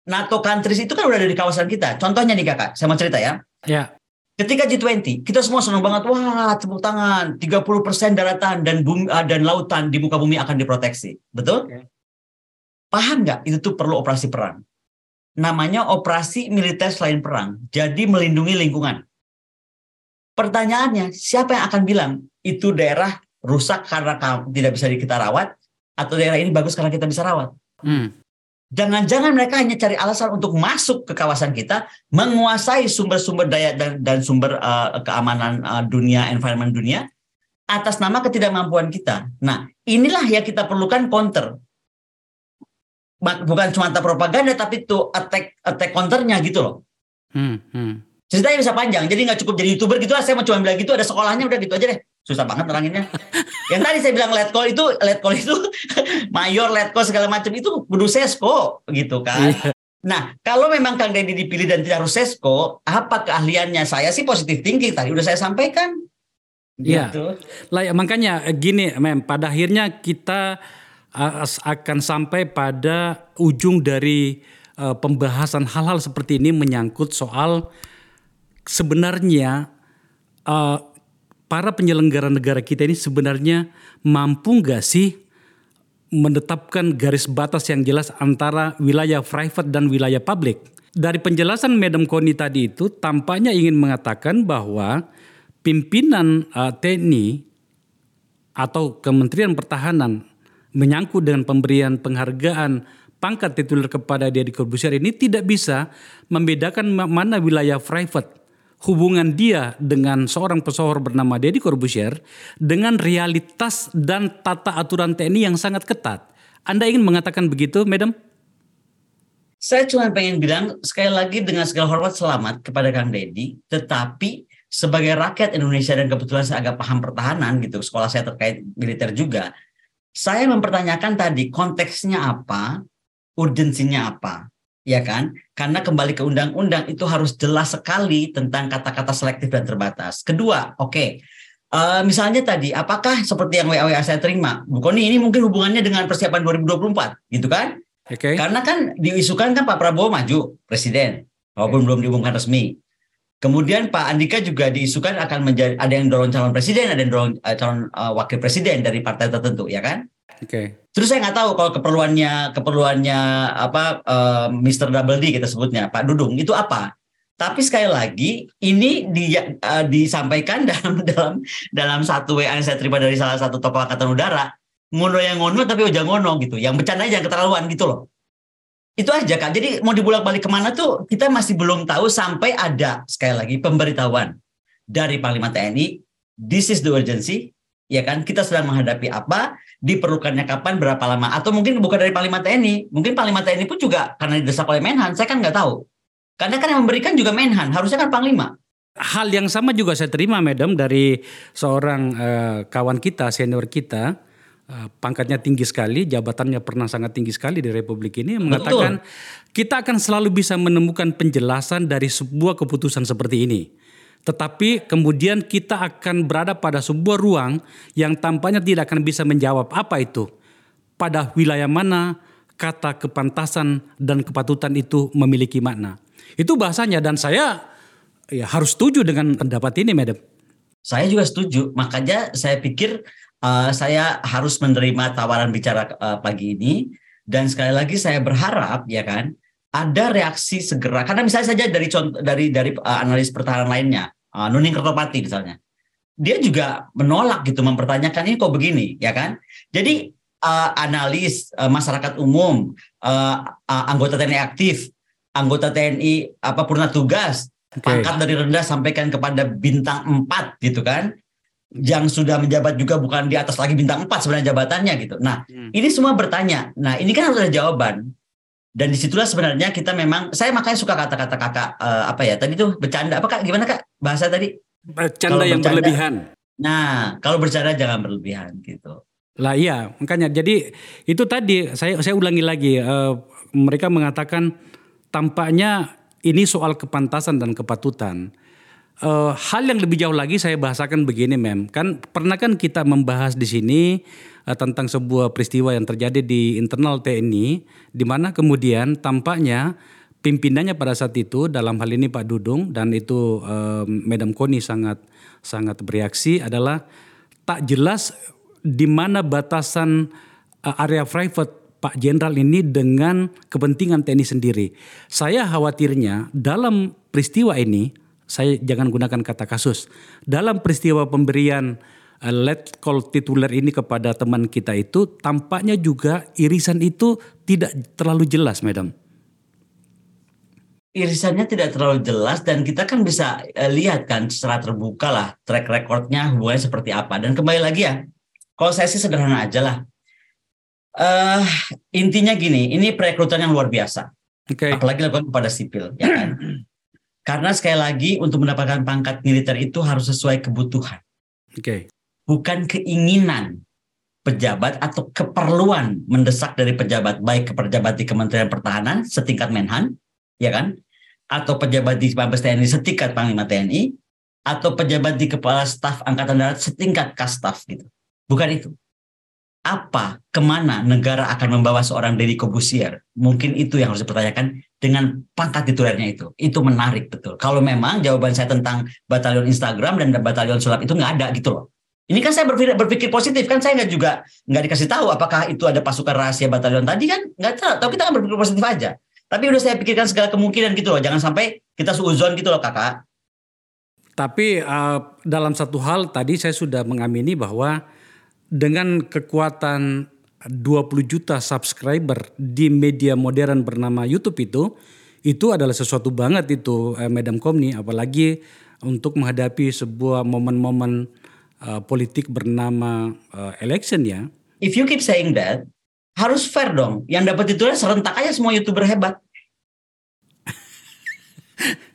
Speaker 1: NATO countries itu kan udah ada di kawasan kita. Contohnya nih kakak, saya mau cerita ya. Ya. Ketika G20, kita semua senang banget, wah tepuk tangan, 30% daratan dan bumi, uh, dan lautan di muka bumi akan diproteksi. Betul? Okay. Paham nggak? Itu tuh perlu operasi perang. Namanya operasi militer selain perang. Jadi melindungi lingkungan. Pertanyaannya, siapa yang akan bilang itu daerah rusak karena tidak bisa kita rawat, atau daerah ini bagus karena kita bisa rawat? Hmm. Jangan-jangan mereka hanya cari alasan untuk masuk ke kawasan kita, menguasai sumber-sumber daya dan, dan sumber uh, keamanan uh, dunia, environment dunia, atas nama ketidakmampuan kita. Nah, inilah yang kita perlukan counter. Bukan cuma propaganda, tapi itu attack attack counternya gitu loh. Hmm, hmm. Ceritanya bisa panjang, jadi nggak cukup jadi youtuber gitu lah. Saya mau cuma bilang gitu, ada sekolahnya udah gitu aja deh. Susah banget neranginnya. Yang tadi saya bilang let call itu, let call itu mayor, let call segala macam itu kudu sesko gitu kan. Iya. Nah, kalau memang Kang Deddy dipilih dan tidak harus sesko, apa keahliannya? Saya sih positif tinggi tadi udah saya sampaikan.
Speaker 2: Iya. Gitu. Lah ya, makanya eh, gini, mem, pada akhirnya kita akan sampai pada ujung dari uh, pembahasan hal-hal seperti ini menyangkut soal sebenarnya uh, para penyelenggara negara kita ini sebenarnya mampu nggak sih menetapkan garis batas yang jelas antara wilayah private dan wilayah publik. Dari penjelasan Madam Koni tadi itu tampaknya ingin mengatakan bahwa pimpinan uh, TNI atau Kementerian Pertahanan menyangkut dengan pemberian penghargaan pangkat tituler kepada Deddy Corbuzier ini tidak bisa membedakan mana wilayah private hubungan dia dengan seorang pesohor bernama Deddy Corbuzier dengan realitas dan tata aturan TNI yang sangat ketat. Anda ingin mengatakan begitu, Madam?
Speaker 1: Saya cuma pengen bilang sekali lagi dengan segala hormat selamat kepada Kang Deddy, tetapi sebagai rakyat Indonesia dan kebetulan saya agak paham pertahanan gitu, sekolah saya terkait militer juga, saya mempertanyakan tadi konteksnya apa, urgensinya apa ya kan? Karena kembali ke undang-undang itu harus jelas sekali tentang kata-kata selektif dan terbatas. Kedua, oke. Okay. Uh, eh, misalnya tadi, apakah seperti yang WA saya terima, Bu Koni ini mungkin hubungannya dengan persiapan 2024, gitu kan? Oke. Okay. Karena kan diisukan kan Pak Prabowo maju presiden, walaupun okay. belum diumumkan resmi. Kemudian Pak Andika juga diisukan akan menjadi ada yang dorong calon presiden, ada yang dorong uh, calon uh, wakil presiden dari partai tertentu, ya kan? Oke. Okay. Terus saya nggak tahu kalau keperluannya keperluannya apa uh, Mr. Double D kita sebutnya Pak Dudung itu apa. Tapi sekali lagi ini di, uh, disampaikan dalam dalam dalam satu WA yang saya terima dari salah satu tokoh angkatan udara. Ngono yang ngono tapi ujang ngono gitu. Yang bercanda jangan keterlaluan gitu loh. Itu aja kan. Jadi mau dibulak balik ke mana tuh kita masih belum tahu sampai ada sekali lagi pemberitahuan dari Panglima TNI. This is the urgency ya kan kita sedang menghadapi apa diperlukannya kapan berapa lama atau mungkin bukan dari Panglima TNI mungkin Panglima TNI pun juga karena didesak oleh Menhan saya kan nggak tahu karena kan yang memberikan juga Menhan harusnya kan Panglima
Speaker 2: hal yang sama juga saya terima Madam dari seorang uh, kawan kita senior kita pangkatnya tinggi sekali jabatannya pernah sangat tinggi sekali di Republik ini mengatakan Betul. kita akan selalu bisa menemukan penjelasan dari sebuah keputusan seperti ini tetapi kemudian kita akan berada pada sebuah ruang yang tampaknya tidak akan bisa menjawab apa itu. Pada wilayah mana kata kepantasan dan kepatutan itu memiliki makna. Itu bahasanya dan saya ya harus setuju dengan pendapat ini, Madam.
Speaker 1: Saya juga setuju. Makanya saya pikir uh, saya harus menerima tawaran bicara uh, pagi ini dan sekali lagi saya berharap ya kan ada reaksi segera karena misalnya saja dari contoh dari dari uh, analis pertahanan lainnya uh, Nuning Kertopati misalnya dia juga menolak gitu mempertanyakan ini kok begini ya kan jadi uh, analis, uh, masyarakat umum, uh, uh, anggota TNI aktif, anggota TNI apa purna tugas, okay. pangkat dari rendah sampaikan kepada bintang 4 gitu kan. Yang sudah menjabat juga bukan di atas lagi bintang 4 sebenarnya jabatannya gitu. Nah, hmm. ini semua bertanya. Nah, ini kan harus ada jawaban. Dan di situlah sebenarnya kita memang, saya makanya suka kata-kata kakak uh, apa ya tadi tuh bercanda apa kak gimana kak bahasa tadi?
Speaker 2: Bercanda yang bercanda, berlebihan.
Speaker 1: Nah, kalau bercanda jangan berlebihan gitu.
Speaker 2: Lah iya, makanya jadi itu tadi saya saya ulangi lagi uh, mereka mengatakan tampaknya ini soal kepantasan dan kepatutan. Uh, hal yang lebih jauh lagi saya bahasakan begini, mem. Kan pernah kan kita membahas di sini uh, tentang sebuah peristiwa yang terjadi di internal TNI, di mana kemudian tampaknya pimpinannya pada saat itu dalam hal ini Pak Dudung dan itu uh, Madam Koni sangat sangat bereaksi adalah tak jelas di mana batasan uh, area private Pak Jenderal ini dengan kepentingan TNI sendiri. Saya khawatirnya dalam peristiwa ini, saya jangan gunakan kata kasus, dalam peristiwa pemberian uh, let call tituler ini kepada teman kita itu, tampaknya juga irisan itu tidak terlalu jelas, Madam
Speaker 1: irisannya tidak terlalu jelas dan kita kan bisa uh, lihat kan secara terbuka lah track recordnya hubungannya seperti apa dan kembali lagi ya kalau saya sih sederhana aja lah. Uh, intinya gini, ini perekrutan yang luar biasa. Okay. Apalagi dilakukan kepada sipil, ya kan? Karena sekali lagi untuk mendapatkan pangkat militer itu harus sesuai kebutuhan.
Speaker 2: Okay.
Speaker 1: Bukan keinginan pejabat atau keperluan mendesak dari pejabat baik ke pejabat di Kementerian Pertahanan setingkat Menhan, ya kan? Atau pejabat di Mabes TNI setingkat Panglima TNI atau pejabat di Kepala Staf Angkatan Darat setingkat Kastaf gitu. Bukan itu. Apa, ke mana negara akan membawa seorang Deddy Kobusier? Mungkin itu yang harus dipertanyakan dengan pangkat titulernya itu. Itu menarik betul. Kalau memang jawaban saya tentang batalion Instagram dan batalion sulap itu nggak ada gitu loh. Ini kan saya berpikir, berpikir positif kan saya nggak juga nggak dikasih tahu apakah itu ada pasukan rahasia batalion tadi kan nggak tahu. Tapi kita kan berpikir positif aja. Tapi udah saya pikirkan segala kemungkinan gitu loh. Jangan sampai kita suuzon gitu loh kakak.
Speaker 2: Tapi uh, dalam satu hal tadi saya sudah mengamini bahwa dengan kekuatan 20 juta subscriber di media modern bernama YouTube itu, itu adalah sesuatu banget itu eh, Madam Komni, apalagi untuk menghadapi sebuah momen-momen uh, politik bernama uh, election ya.
Speaker 1: If you keep saying that, harus fair dong. Yang dapat itu serentak aja semua youtuber hebat.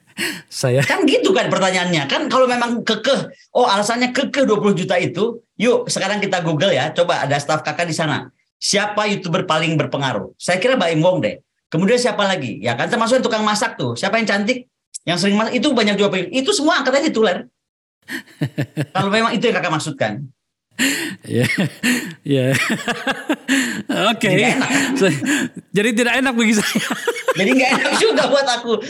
Speaker 2: saya
Speaker 1: kan gitu kan pertanyaannya. Kan kalau memang kekeh oh alasannya kekeh 20 juta itu yuk sekarang kita google ya. Coba ada staf kakak di sana. Siapa youtuber paling berpengaruh? Saya kira Mbak Wong deh. Kemudian siapa lagi? Ya kan termasuk yang tukang masak tuh. Siapa yang cantik? Yang sering masak itu banyak juga itu semua angkat aja tulen kalau memang itu yang kakak maksudkan.
Speaker 2: Ya, ya. Oke. Jadi tidak enak bagi saya.
Speaker 1: Jadi nggak enak juga buat aku.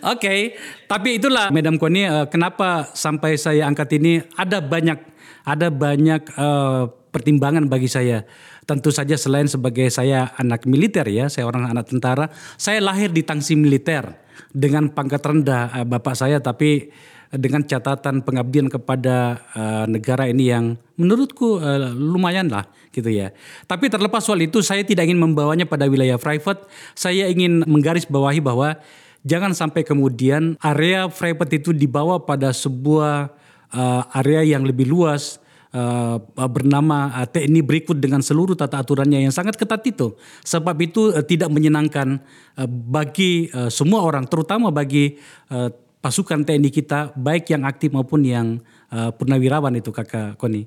Speaker 1: Oke,
Speaker 2: okay. tapi itulah Madam Koni uh, kenapa sampai saya angkat ini ada banyak ada banyak uh, pertimbangan bagi saya. Tentu saja selain sebagai saya anak militer ya, saya orang anak tentara, saya lahir di tangsi militer dengan pangkat rendah uh, bapak saya tapi dengan catatan pengabdian kepada uh, negara ini yang menurutku uh, lumayan lah gitu ya. Tapi terlepas soal itu saya tidak ingin membawanya pada wilayah private. Saya ingin menggarisbawahi bahwa jangan sampai kemudian area private itu dibawa pada sebuah uh, area yang lebih luas uh, bernama uh, TNI berikut dengan seluruh tata aturannya yang sangat ketat itu. Sebab itu uh, tidak menyenangkan uh, bagi uh, semua orang, terutama bagi uh, pasukan TNI kita baik yang aktif maupun yang uh, purnawirawan itu kakak Koni.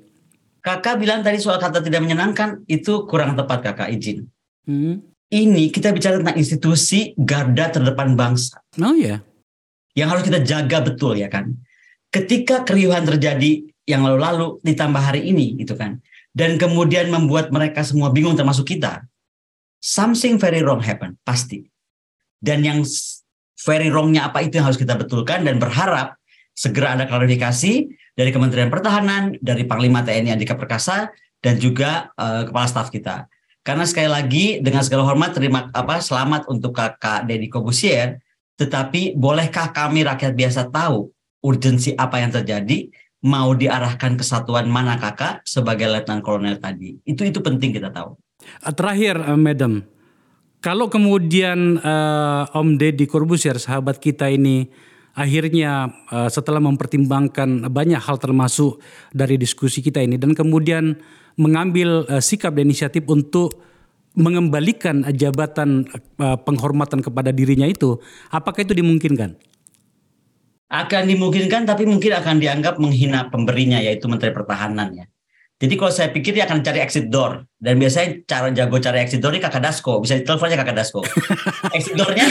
Speaker 1: Kakak bilang tadi soal kata tidak menyenangkan itu kurang tepat kakak izin. Hmm. Ini kita bicara tentang institusi garda terdepan bangsa.
Speaker 2: Oh ya. Yeah.
Speaker 1: Yang harus kita jaga betul ya kan. Ketika keriuhan terjadi yang lalu-lalu ditambah hari ini gitu kan. Dan kemudian membuat mereka semua bingung termasuk kita. Something very wrong happen pasti. Dan yang very wrongnya apa itu yang harus kita betulkan dan berharap segera ada klarifikasi dari Kementerian Pertahanan, dari Panglima TNI Andika Perkasa, dan juga uh, kepala staf kita. Karena sekali lagi dengan segala hormat terima apa selamat untuk kakak Deddy Kobusier, tetapi bolehkah kami rakyat biasa tahu urgensi apa yang terjadi? mau diarahkan kesatuan mana kakak sebagai letnan kolonel tadi. Itu itu penting kita tahu.
Speaker 2: Terakhir, uh, Madam, kalau kemudian uh, Om Deddy Corbusier, sahabat kita ini, akhirnya uh, setelah mempertimbangkan banyak hal termasuk dari diskusi kita ini, dan kemudian mengambil uh, sikap dan inisiatif untuk mengembalikan jabatan uh, penghormatan kepada dirinya itu, apakah itu dimungkinkan?
Speaker 1: Akan dimungkinkan, tapi mungkin akan dianggap menghina pemberinya, yaitu Menteri Pertahanan ya. Jadi kalau saya pikir dia akan cari exit door dan biasanya cara jago cari exit door ini kakak Dasko bisa diteleponnya kakak Dasko. exit doornya,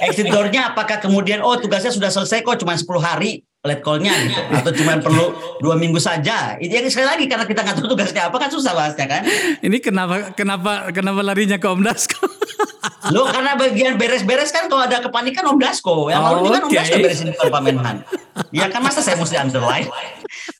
Speaker 1: exit doornya apakah kemudian oh tugasnya sudah selesai kok cuma 10 hari let call-nya gitu atau cuma perlu dua minggu saja. Itu yang sekali lagi karena kita nggak tahu tugasnya apa kan susah bahasnya kan.
Speaker 2: Ini kenapa kenapa kenapa larinya ke Om Dasko?
Speaker 1: Lo karena bagian beres-beres kan kalau ada kepanikan Om Dasko. Yang lalu oh, kan Om Dasko beresin Pak Menhan. Ya kan masa saya mesti underline.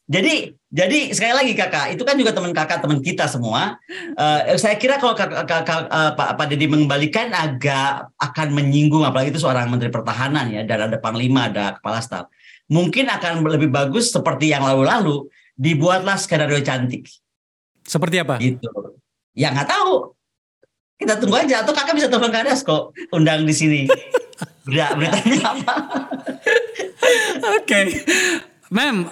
Speaker 1: Jadi jadi sekali lagi kakak itu kan juga teman kakak teman kita semua. Uh, saya kira kalau kakak, kakak uh, Pak Pak Deddy mengembalikan agak akan menyinggung apalagi itu seorang Menteri Pertahanan ya dan ada Panglima ada Kepala Staf mungkin akan lebih bagus seperti yang lalu-lalu dibuatlah skenario cantik.
Speaker 2: Seperti apa?
Speaker 1: Gitu. Ya nggak tahu. Kita tunggu aja atau kakak bisa telepon Kadas kok undang di sini. Berita beritanya apa?
Speaker 2: Oke. Okay. Mem,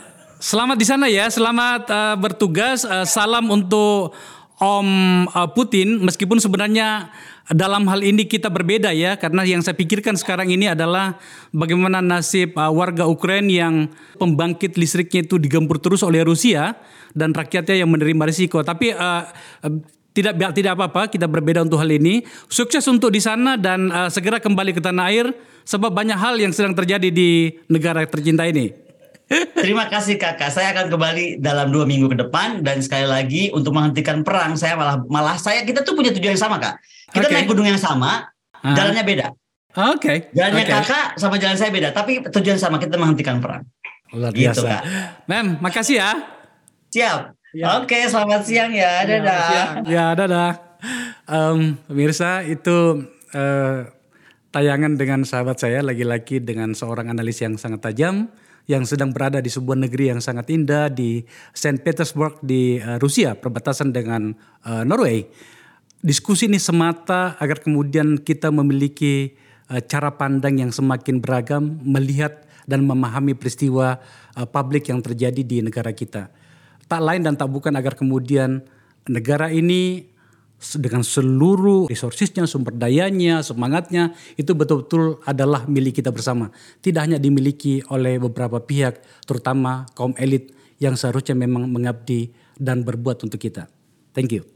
Speaker 2: selamat di sana ya. Selamat uh, bertugas. Uh, salam untuk Om uh, Putin meskipun sebenarnya dalam hal ini kita berbeda ya karena yang saya pikirkan sekarang ini adalah bagaimana nasib uh, warga Ukraina yang pembangkit listriknya itu digempur terus oleh Rusia dan rakyatnya yang menerima risiko. Tapi uh, tidak tidak apa-apa kita berbeda untuk hal ini. Sukses untuk di sana dan uh, segera kembali ke tanah air sebab banyak hal yang sedang terjadi di negara tercinta ini.
Speaker 1: Terima kasih kakak. Saya akan kembali dalam dua minggu ke depan dan sekali lagi untuk menghentikan perang saya malah malah saya kita tuh punya tujuan yang sama kak. Kita okay. naik gunung yang sama, uh. jalannya beda.
Speaker 2: Oke. Okay.
Speaker 1: Jalannya
Speaker 2: okay.
Speaker 1: kakak sama jalan saya beda, tapi tujuan sama kita menghentikan perang.
Speaker 2: Luar gitu, biasa. Gitu, kak. Mem, makasih ya.
Speaker 1: Siap. Ya. Oke, selamat siang ya. ya dadah. Ya,
Speaker 2: ya dadah. Um, pemirsa itu uh, tayangan dengan sahabat saya lagi-lagi dengan seorang analis yang sangat tajam yang sedang berada di sebuah negeri yang sangat indah di Saint Petersburg di uh, Rusia, perbatasan dengan uh, Norway. Diskusi ini semata agar kemudian kita memiliki uh, cara pandang yang semakin beragam melihat dan memahami peristiwa uh, publik yang terjadi di negara kita. Tak lain dan tak bukan agar kemudian negara ini dengan seluruh resourcesnya, sumber dayanya, semangatnya itu betul-betul adalah milik kita bersama. Tidak hanya dimiliki oleh beberapa pihak, terutama kaum elit yang seharusnya memang mengabdi dan berbuat untuk kita. Thank you.